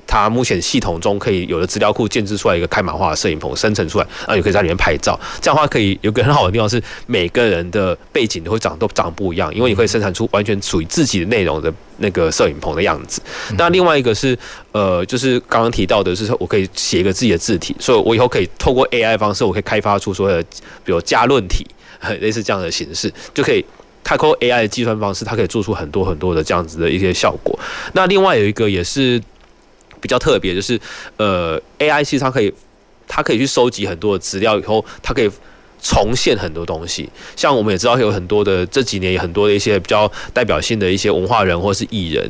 它目前系统中可以有的资料库建置出来一个开满花的摄影棚，生成出来，然后也可以在里面拍照。这样的话可以有个很好的地方是，每个人的背景都会长都长不一样，因为你会生产出完全属于自己的内容的那个摄影棚的样子。那另外一个是，呃，就是刚刚提到的是，我可以写一个自己的字体，所以我以后可以透过 AI 方式，我可以开发出所有的，比如加论体，[laughs] 类似这样的形式，就可以它靠 AI 的计算方式，它可以做出很多很多的这样子的一些效果。那另外有一个也是。比较特别就是，呃，AI 其实它可以，它可以去收集很多的资料，以后它可以重现很多东西。像我们也知道有很多的这几年有很多的一些比较代表性的一些文化人或是艺人。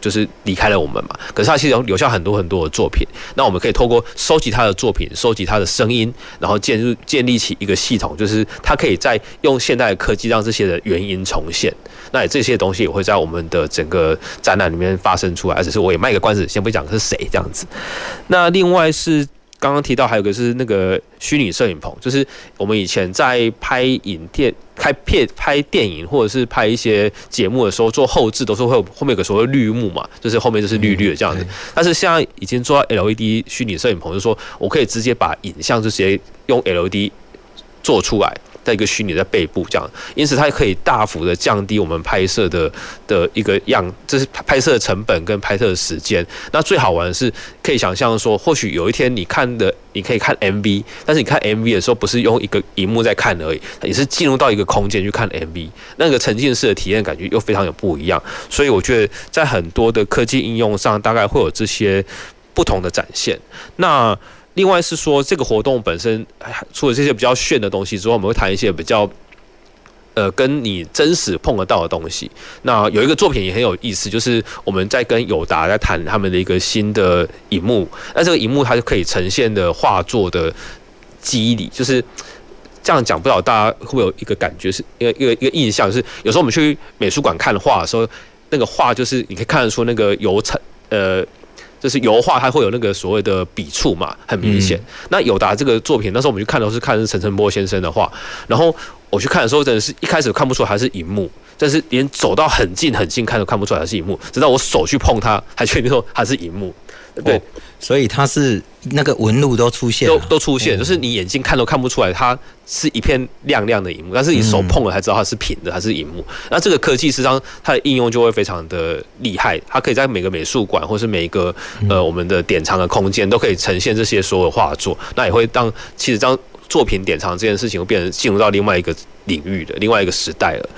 就是离开了我们嘛，可是他其实留下很多很多的作品。那我们可以透过收集他的作品，收集他的声音，然后建入建立起一个系统，就是他可以再用现代的科技让这些的原因重现。那这些东西也会在我们的整个展览里面发生出来。而且是我也卖个关子，先不讲是谁这样子。那另外是。刚刚提到还有个是那个虚拟摄影棚，就是我们以前在拍影片、开片、拍电影或者是拍一些节目的时候，做后置都是会有后面有个所谓绿幕嘛，就是后面就是绿绿的这样子。但是现在已经做到 LED 虚拟摄影棚，就是说我可以直接把影像就直接用 LED 做出来。在一个虚拟在背部这样，因此它可以大幅的降低我们拍摄的的一个样，这是拍摄的成本跟拍摄的时间。那最好玩的是，可以想象说，或许有一天你看的，你可以看 MV，但是你看 MV 的时候，不是用一个荧幕在看而已，你是进入到一个空间去看 MV，那个沉浸式的体验感觉又非常有不一样。所以我觉得，在很多的科技应用上，大概会有这些不同的展现。那另外是说，这个活动本身除了这些比较炫的东西之外，我们会谈一些比较，呃，跟你真实碰得到的东西。那有一个作品也很有意思，就是我们在跟友达在谈他们的一个新的荧幕。那这个荧幕它就可以呈现的画作的肌理，就是这样讲，不知道大家会不会有一个感觉，是一个一个一个印象，就是有时候我们去美术馆看画的时候，那个画就是你可以看得出那个油彩，呃。就是油画，它会有那个所谓的笔触嘛，很明显。那友达这个作品，那时候我们去看都是看陈澄波先生的画，然后我去看的时候，真的是一开始看不出来它是荧幕，但是连走到很近很近看都看不出来它是荧幕，直到我手去碰它，还确定说它是荧幕。对、哦，所以它是那个纹路都出现，都都出现，就是你眼睛看都看不出来，它是一片亮亮的荧幕，但是你手碰了才知道它是平的，还是荧幕。那这个科技实际上它的应用就会非常的厉害，它可以在每个美术馆或是每一个呃我们的典藏的空间都可以呈现这些所有画作，那也会让其实当作品典藏这件事情会变成进入到另外一个领域的另外一个时代了，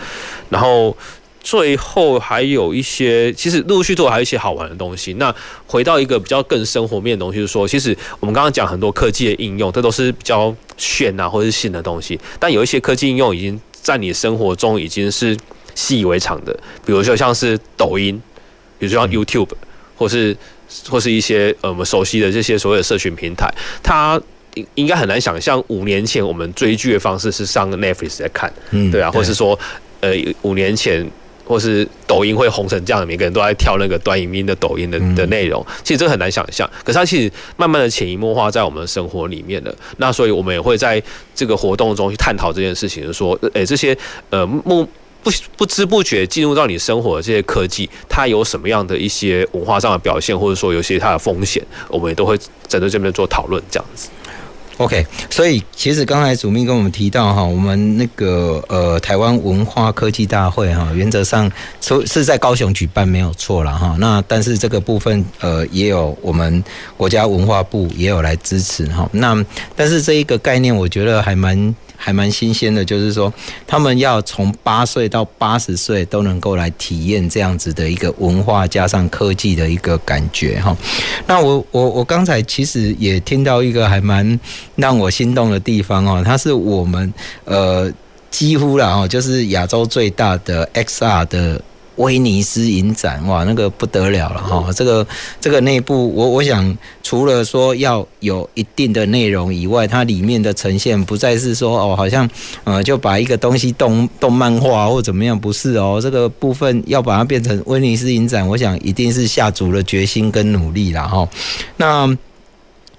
然后。最后还有一些，其实陆陆续续还有一些好玩的东西。那回到一个比较更生活面的东西，就是说，其实我们刚刚讲很多科技的应用，这都是比较炫啊，或者是新的东西。但有一些科技应用已经在你生活中已经是习以为常的，比如说像是抖音，比如说像 YouTube，或是或是一些呃我们熟悉的这些所谓的社群平台，它应应该很难想象五年前我们追剧的方式是上 Netflix 在看，嗯，对啊，或是说呃五年前。或是抖音会红成这样，每个人都在跳那个短影音的抖音的的内容，其实这个很难想象。可是它其实慢慢的潜移默化在我们的生活里面了。那所以我们也会在这个活动中去探讨这件事情，就是说，诶，这些呃目不不知不觉进入到你生活的这些科技，它有什么样的一些文化上的表现，或者说有些它的风险，我们也都会针对这边做讨论，这样子。OK，所以其实刚才主秘跟我们提到哈，我们那个呃台湾文化科技大会哈，原则上是是在高雄举办没有错了哈。那但是这个部分呃也有我们国家文化部也有来支持哈。那但是这一个概念我觉得还蛮。还蛮新鲜的，就是说，他们要从八岁到八十岁都能够来体验这样子的一个文化加上科技的一个感觉哈。那我我我刚才其实也听到一个还蛮让我心动的地方哦，它是我们呃几乎了哦，就是亚洲最大的 XR 的。威尼斯影展，哇，那个不得了了哈！这个这个内部，我我想除了说要有一定的内容以外，它里面的呈现不再是说哦，好像呃就把一个东西动动漫化或怎么样，不是哦。这个部分要把它变成威尼斯影展，我想一定是下足了决心跟努力了哈。那。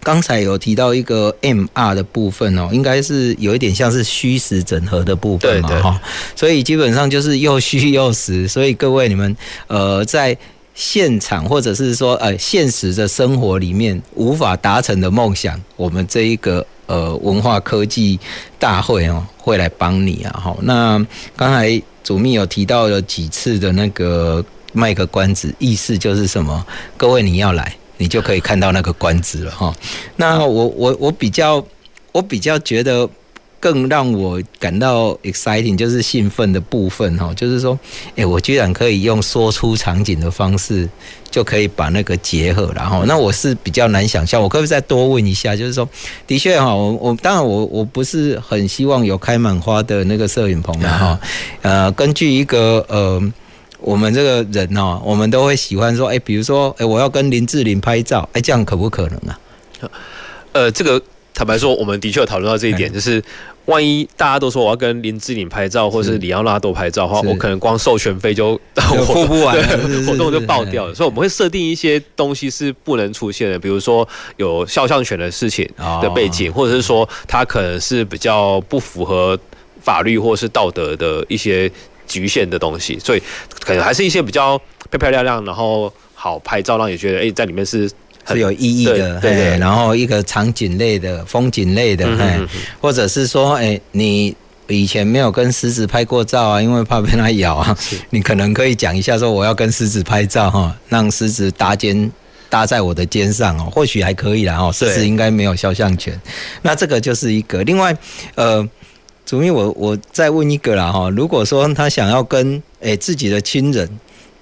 刚才有提到一个 MR 的部分哦，应该是有一点像是虚实整合的部分嘛哈，所以基本上就是又虚又实，[laughs] 所以各位你们呃在现场或者是说呃现实的生活里面无法达成的梦想，我们这一个呃文化科技大会哦会来帮你啊哈。那刚才主秘有提到了几次的那个卖个关子，意思就是什么？各位你要来。你就可以看到那个官职了哈。那我我我比较我比较觉得更让我感到 exciting 就是兴奋的部分哈，就是说，哎，我居然可以用说出场景的方式就可以把那个结合，然后那我是比较难想象。我可不可以再多问一下？就是说，的确哈，我我当然我我不是很希望有开满花的那个摄影棚了哈。呃，根据一个呃。我们这个人哦，我们都会喜欢说，哎，比如说，哎，我要跟林志玲拍照，哎，这样可不可能啊？呃，这个坦白说，我们的确有讨论到这一点，就是万一大家都说我要跟林志玲拍照，或是里奥纳多拍照的话，我可能光授权费就付不完，[laughs] 活动就爆掉了。所以我们会设定一些东西是不能出现的，比如说有肖像权的事情的背景，或者是说它可能是比较不符合法律或是道德的一些。局限的东西，所以可能还是一些比较漂漂亮亮，然后好拍照，让你觉得哎、欸，在里面是很是有意义的，对，然后一个场景类的、风景类的，哎、嗯，或者是说，哎、欸，你以前没有跟狮子拍过照啊，因为怕被它咬啊，你可能可以讲一下说，我要跟狮子拍照哈，让狮子搭肩搭在我的肩上哦，或许还可以啦哦，狮子应该没有肖像权，那这个就是一个。另外呃。主秘，我我再问一个啦哈，如果说他想要跟诶、欸、自己的亲人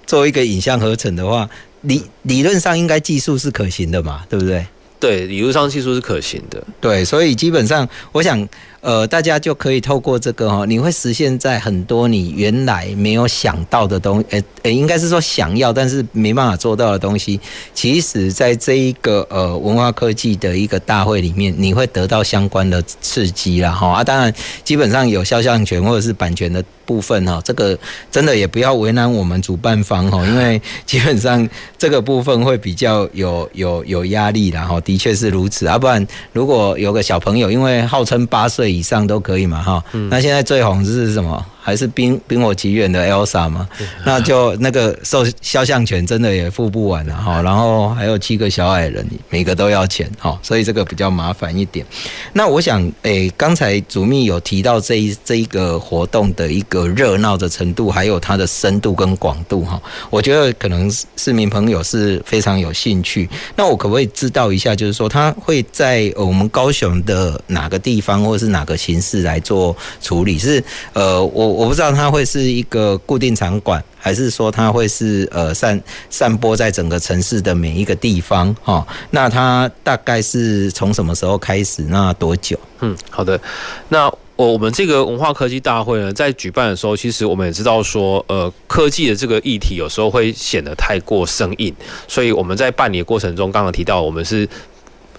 做一个影像合成的话，理理论上应该技术是可行的嘛，对不对？对，理论上技术是可行的。对，所以基本上我想。呃，大家就可以透过这个哈，你会实现在很多你原来没有想到的东西，呃呃，应该是说想要但是没办法做到的东西，其实在这一个呃文化科技的一个大会里面，你会得到相关的刺激啦哈。啊，当然基本上有肖像权或者是版权的部分哈，这个真的也不要为难我们主办方哈，因为基本上这个部分会比较有有有压力的哈，的确是如此。啊，不然如果有个小朋友，因为号称八岁。以上都可以嘛，哈、嗯，那现在最红是什么？还是冰冰火奇缘的 Elsa 嘛，那就那个受肖像权真的也付不完了哈，然后还有七个小矮人，每个都要钱哈，所以这个比较麻烦一点。那我想，诶，刚才主秘有提到这一这一个活动的一个热闹的程度，还有它的深度跟广度哈，我觉得可能市民朋友是非常有兴趣。那我可不可以知道一下，就是说它会在我们高雄的哪个地方，或者是哪个形式来做处理？是呃，我。我不知道它会是一个固定场馆，还是说它会是呃散散播在整个城市的每一个地方哈？那它大概是从什么时候开始？那多久？嗯，好的。那我我们这个文化科技大会呢，在举办的时候，其实我们也知道说，呃，科技的这个议题有时候会显得太过生硬，所以我们在办理的过程中，刚刚提到我们是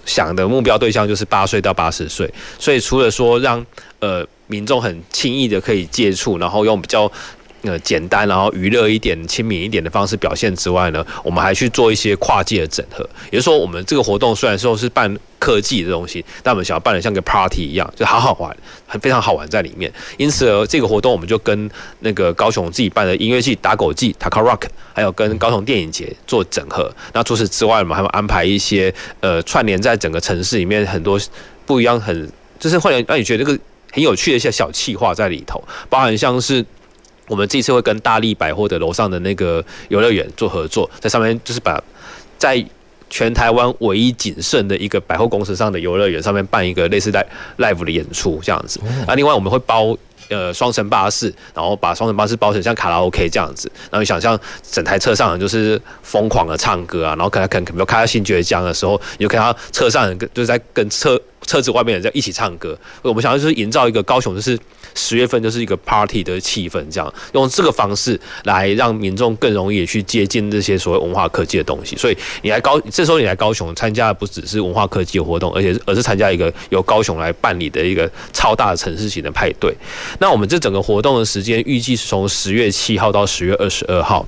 想的目标对象就是八岁到八十岁，所以除了说让呃。民众很轻易的可以接触，然后用比较呃简单，然后娱乐一点、亲民一点的方式表现之外呢，我们还去做一些跨界的整合。也就是说，我们这个活动虽然说是办科技的东西，但我们想要办的像个 party 一样，就好好玩，很非常好玩在里面。因此，这个活动我们就跟那个高雄自己办的音乐季打狗季 Taka Rock，还有跟高雄电影节做整合。那除此之外，我们还会安排一些呃串联在整个城市里面很多不一样，很就是会让你觉得这个很有趣的一些小气划在里头，包含像是。我们这次会跟大力百货的楼上的那个游乐园做合作，在上面就是把在全台湾唯一仅剩的一个百货公司上的游乐园上面办一个类似在 live 的演出这样子。那另外我们会包呃双层巴士，然后把双层巴士包成像卡拉 OK 这样子，然后你想象整台车上就是疯狂的唱歌啊，然后可能可能比如开到新崛江的时候，你就看到车上人就是在跟车车子外面人在一起唱歌。我们想要就是营造一个高雄就是。十月份就是一个 party 的气氛，这样用这个方式来让民众更容易去接近这些所谓文化科技的东西。所以你来高，这时候你来高雄参加的不只是文化科技的活动，而且而是参加一个由高雄来办理的一个超大的城市型的派对。那我们这整个活动的时间预计是从十月七号到十月二十二号。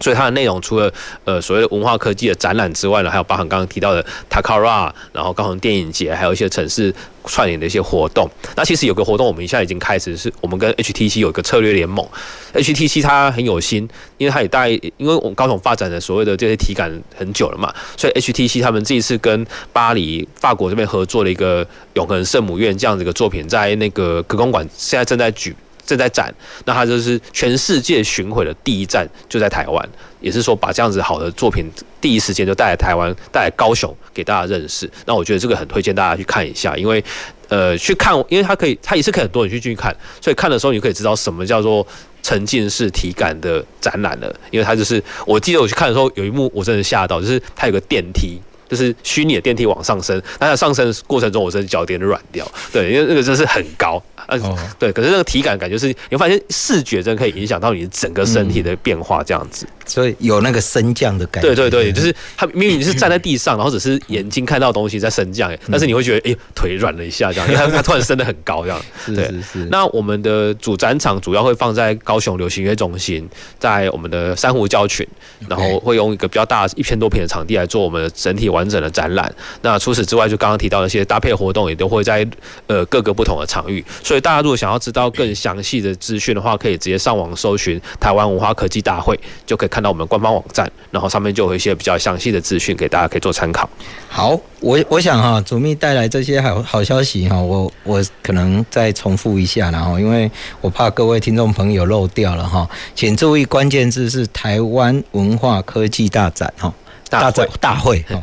所以它的内容除了呃所谓的文化科技的展览之外呢，还有包含刚刚提到的 Takara，然后高雄电影节，还有一些城市串联的一些活动。那其实有个活动，我们现在已经开始，是我们跟 HTC 有一个策略联盟。HTC 它很有心，因为它也大因为我们高雄发展的所谓的这些体感很久了嘛，所以 HTC 他们这一次跟巴黎法国这边合作了一个永恒圣母院这样子一个作品，在那个科公馆现在正在举。正在展，那它就是全世界巡回的第一站就在台湾，也是说把这样子好的作品第一时间就带来台湾，带来高雄给大家认识。那我觉得这个很推荐大家去看一下，因为呃去看，因为它可以，它也是可以很多人去进去看，所以看的时候你可以知道什么叫做沉浸式体感的展览了。因为它就是，我记得我去看的时候有一幕我真的吓到，就是它有个电梯，就是虚拟的电梯往上升，但它上升的过程中我真的脚有点软掉，对，因为那个真是很高。呃，对，可是那个体感感觉是，你会发现视觉真的可以影响到你整个身体的变化，这样子，所以有那个升降的感觉。对对对，就是他明明你是站在地上，然后只是眼睛看到东西在升降，但是你会觉得，哎，腿软了一下，这样，[laughs] 因为它它突然升得很高，这样。是是是。那我们的主展场主要会放在高雄流行音乐中心，在我们的珊瑚礁群，然后会用一个比较大一千多平的场地来做我们的整体完整的展览。那除此之外，就刚刚提到的一些搭配活动，也都会在呃各个不同的场域，所以。大家如果想要知道更详细的资讯的话，可以直接上网搜寻台湾文化科技大会，就可以看到我们官方网站，然后上面就有一些比较详细的资讯给大家可以做参考。好，我我想哈，主秘带来这些好好消息哈，我我可能再重复一下，然后因为我怕各位听众朋友漏掉了哈，请注意关键字是台湾文化科技大展哈，大展大会哈。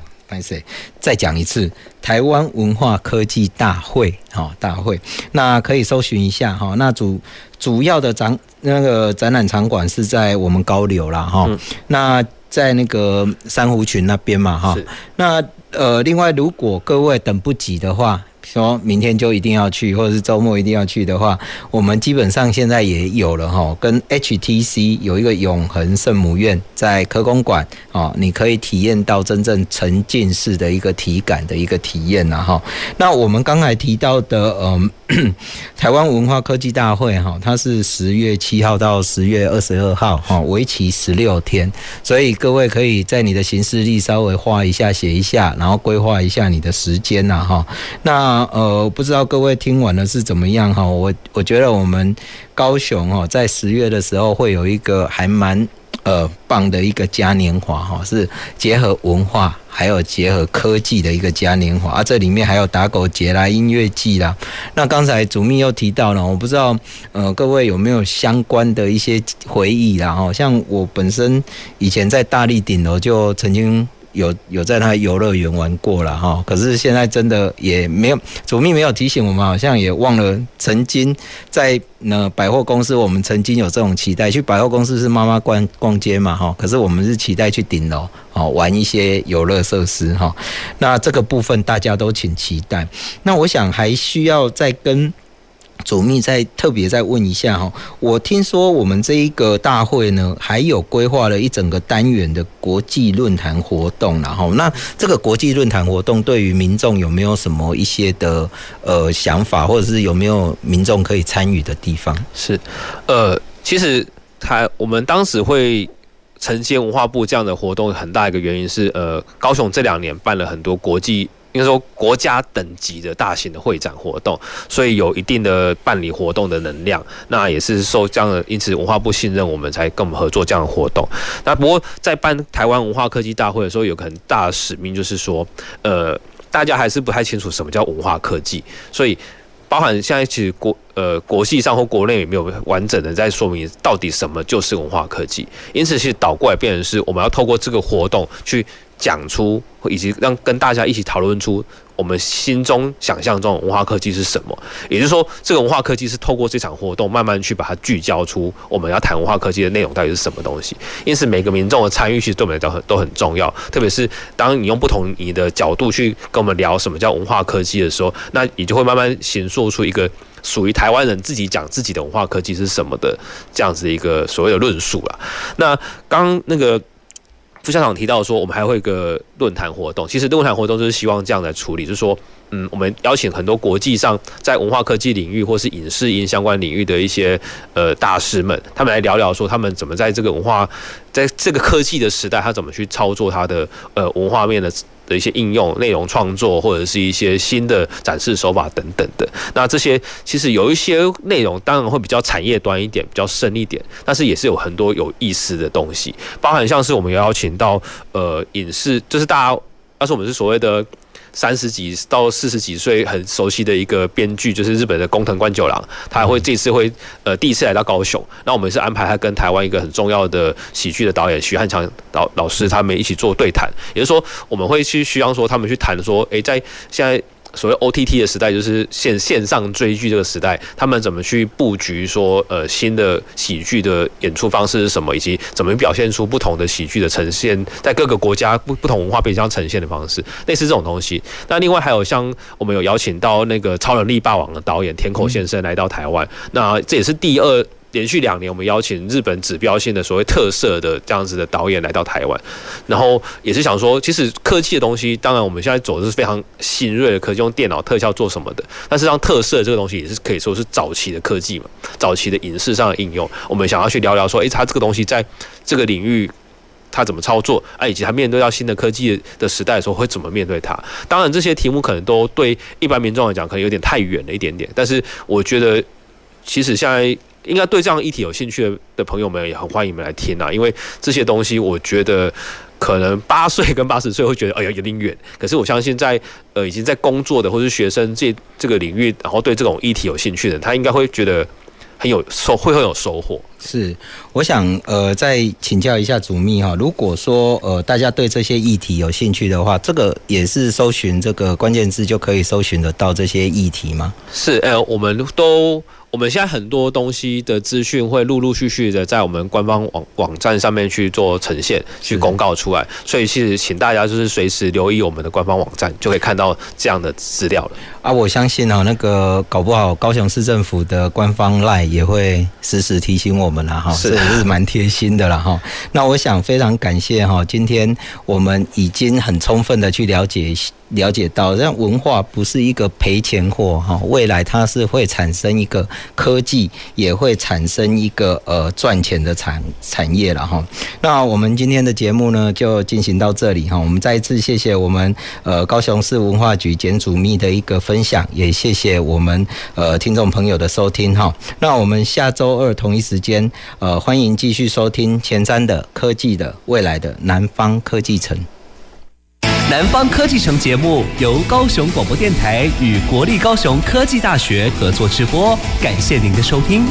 再讲一次，台湾文化科技大会，哈，大会，那可以搜寻一下，哈，那主主要的展那个展览场馆是在我们高流啦，哈，那在那个珊瑚群那边嘛，哈，那呃，另外如果各位等不及的话。说明天就一定要去，或者是周末一定要去的话，我们基本上现在也有了哈，跟 HTC 有一个永恒圣母院在科工馆哦，你可以体验到真正沉浸式的一个体感的一个体验呐哈。那我们刚才提到的嗯，[coughs] 台湾文化科技大会哈，它是十月七号到十月二十二号哈，为期十六天，所以各位可以在你的行事历稍微画一下、写一下，然后规划一下你的时间呐哈。那呃，不知道各位听完了是怎么样哈？我我觉得我们高雄哈，在十月的时候会有一个还蛮呃棒的一个嘉年华哈，是结合文化还有结合科技的一个嘉年华啊。这里面还有打狗节啦、音乐季啦。那刚才主秘又提到了，我不知道呃各位有没有相关的一些回忆啦？哈，像我本身以前在大力顶楼就曾经。有有在他游乐园玩过了哈，可是现在真的也没有，主秘没有提醒我们，好像也忘了曾经在那百货公司，我们曾经有这种期待，去百货公司是妈妈逛逛街嘛哈，可是我们是期待去顶楼哦玩一些游乐设施哈，那这个部分大家都请期待，那我想还需要再跟。主秘再特别再问一下哈，我听说我们这一个大会呢，还有规划了一整个单元的国际论坛活动，然后那这个国际论坛活动对于民众有没有什么一些的呃想法，或者是有没有民众可以参与的地方？是，呃，其实。台我们当时会承接文化部这样的活动，很大一个原因是，呃，高雄这两年办了很多国际。应该说国家等级的大型的会展活动，所以有一定的办理活动的能量。那也是受这样的，因此文化部信任我们，才跟我们合作这样的活动。那不过在办台湾文化科技大会的时候，有个很大的使命，就是说，呃，大家还是不太清楚什么叫文化科技，所以包含现在其实国呃国际上或国内也没有完整的在说明到底什么就是文化科技。因此，其实倒过来变成是，我们要透过这个活动去。讲出，以及让跟大家一起讨论出我们心中想象中的文化科技是什么。也就是说，这个文化科技是透过这场活动，慢慢去把它聚焦出我们要谈文化科技的内容到底是什么东西。因此，每个民众的参与其实对我们来讲很都很重要。特别是当你用不同你的角度去跟我们聊什么叫文化科技的时候，那你就会慢慢形塑出一个属于台湾人自己讲自己的文化科技是什么的这样子一个所谓的论述啊。那刚那个。副校长提到说，我们还会一个论坛活动。其实论坛活动就是希望这样来处理，就是说，嗯，我们邀请很多国际上在文化科技领域或是影视音相关领域的一些呃大师们，他们来聊聊说，他们怎么在这个文化，在这个科技的时代，他怎么去操作他的呃文化面的。的一些应用、内容创作，或者是一些新的展示手法等等的。那这些其实有一些内容，当然会比较产业端一点，比较深一点，但是也是有很多有意思的东西，包含像是我们邀请到呃影视，就是大家，要是我们是所谓的。三十几到四十几岁很熟悉的一个编剧，就是日本的工藤官九郎，他还会这次会呃第一次来到高雄，那我们是安排他跟台湾一个很重要的喜剧的导演徐汉强老老师他们一起做对谈，也就是说我们会去需要说他们去谈说，诶，在现在。所谓 OTT 的时代，就是线线上追剧这个时代，他们怎么去布局？说呃，新的喜剧的演出方式是什么，以及怎么表现出不同的喜剧的呈现，在各个国家不不同文化背景下呈现的方式，类似这种东西。那另外还有像我们有邀请到那个《超能力霸王》的导演田口先生来到台湾，那这也是第二。连续两年，我们邀请日本指标性的所谓特色的这样子的导演来到台湾，然后也是想说，其实科技的东西，当然我们现在走的是非常新锐的科技，用电脑特效做什么的，但是让特色这个东西也是可以说是早期的科技嘛，早期的影视上的应用，我们想要去聊聊说，诶，它这个东西在这个领域它怎么操作啊，以及它面对到新的科技的时代的时候会怎么面对它？当然这些题目可能都对一般民众来讲可能有点太远了一点点，但是我觉得其实现在。应该对这样议题有兴趣的的朋友们也很欢迎你们来听啊，因为这些东西我觉得可能八岁跟八十岁会觉得哎呀有点远，可是我相信在呃已经在工作的或是学生这这个领域，然后对这种议题有兴趣的，他应该会觉得很有收，会很有收获。是，我想呃再请教一下主秘哈，如果说呃大家对这些议题有兴趣的话，这个也是搜寻这个关键字就可以搜寻得到这些议题吗？是，呃，我们都。我们现在很多东西的资讯会陆陆续续的在我们官方网网站上面去做呈现，去公告出来，所以其实请大家就是随时留意我们的官方网站，就可以看到这样的资料了。啊，我相信啊，那个搞不好高雄市政府的官方 LINE 也会时时提醒我们了哈，这也是蛮贴心的了哈。那我想非常感谢哈，今天我们已经很充分的去了解。了解到，让文化不是一个赔钱货哈，未来它是会产生一个科技，也会产生一个呃赚钱的产产业了哈。那我们今天的节目呢，就进行到这里哈。我们再一次谢谢我们呃高雄市文化局简主秘的一个分享，也谢谢我们呃听众朋友的收听哈。那我们下周二同一时间呃欢迎继续收听前瞻的科技的未来的南方科技城。南方科技城节目由高雄广播电台与国立高雄科技大学合作直播，感谢您的收听。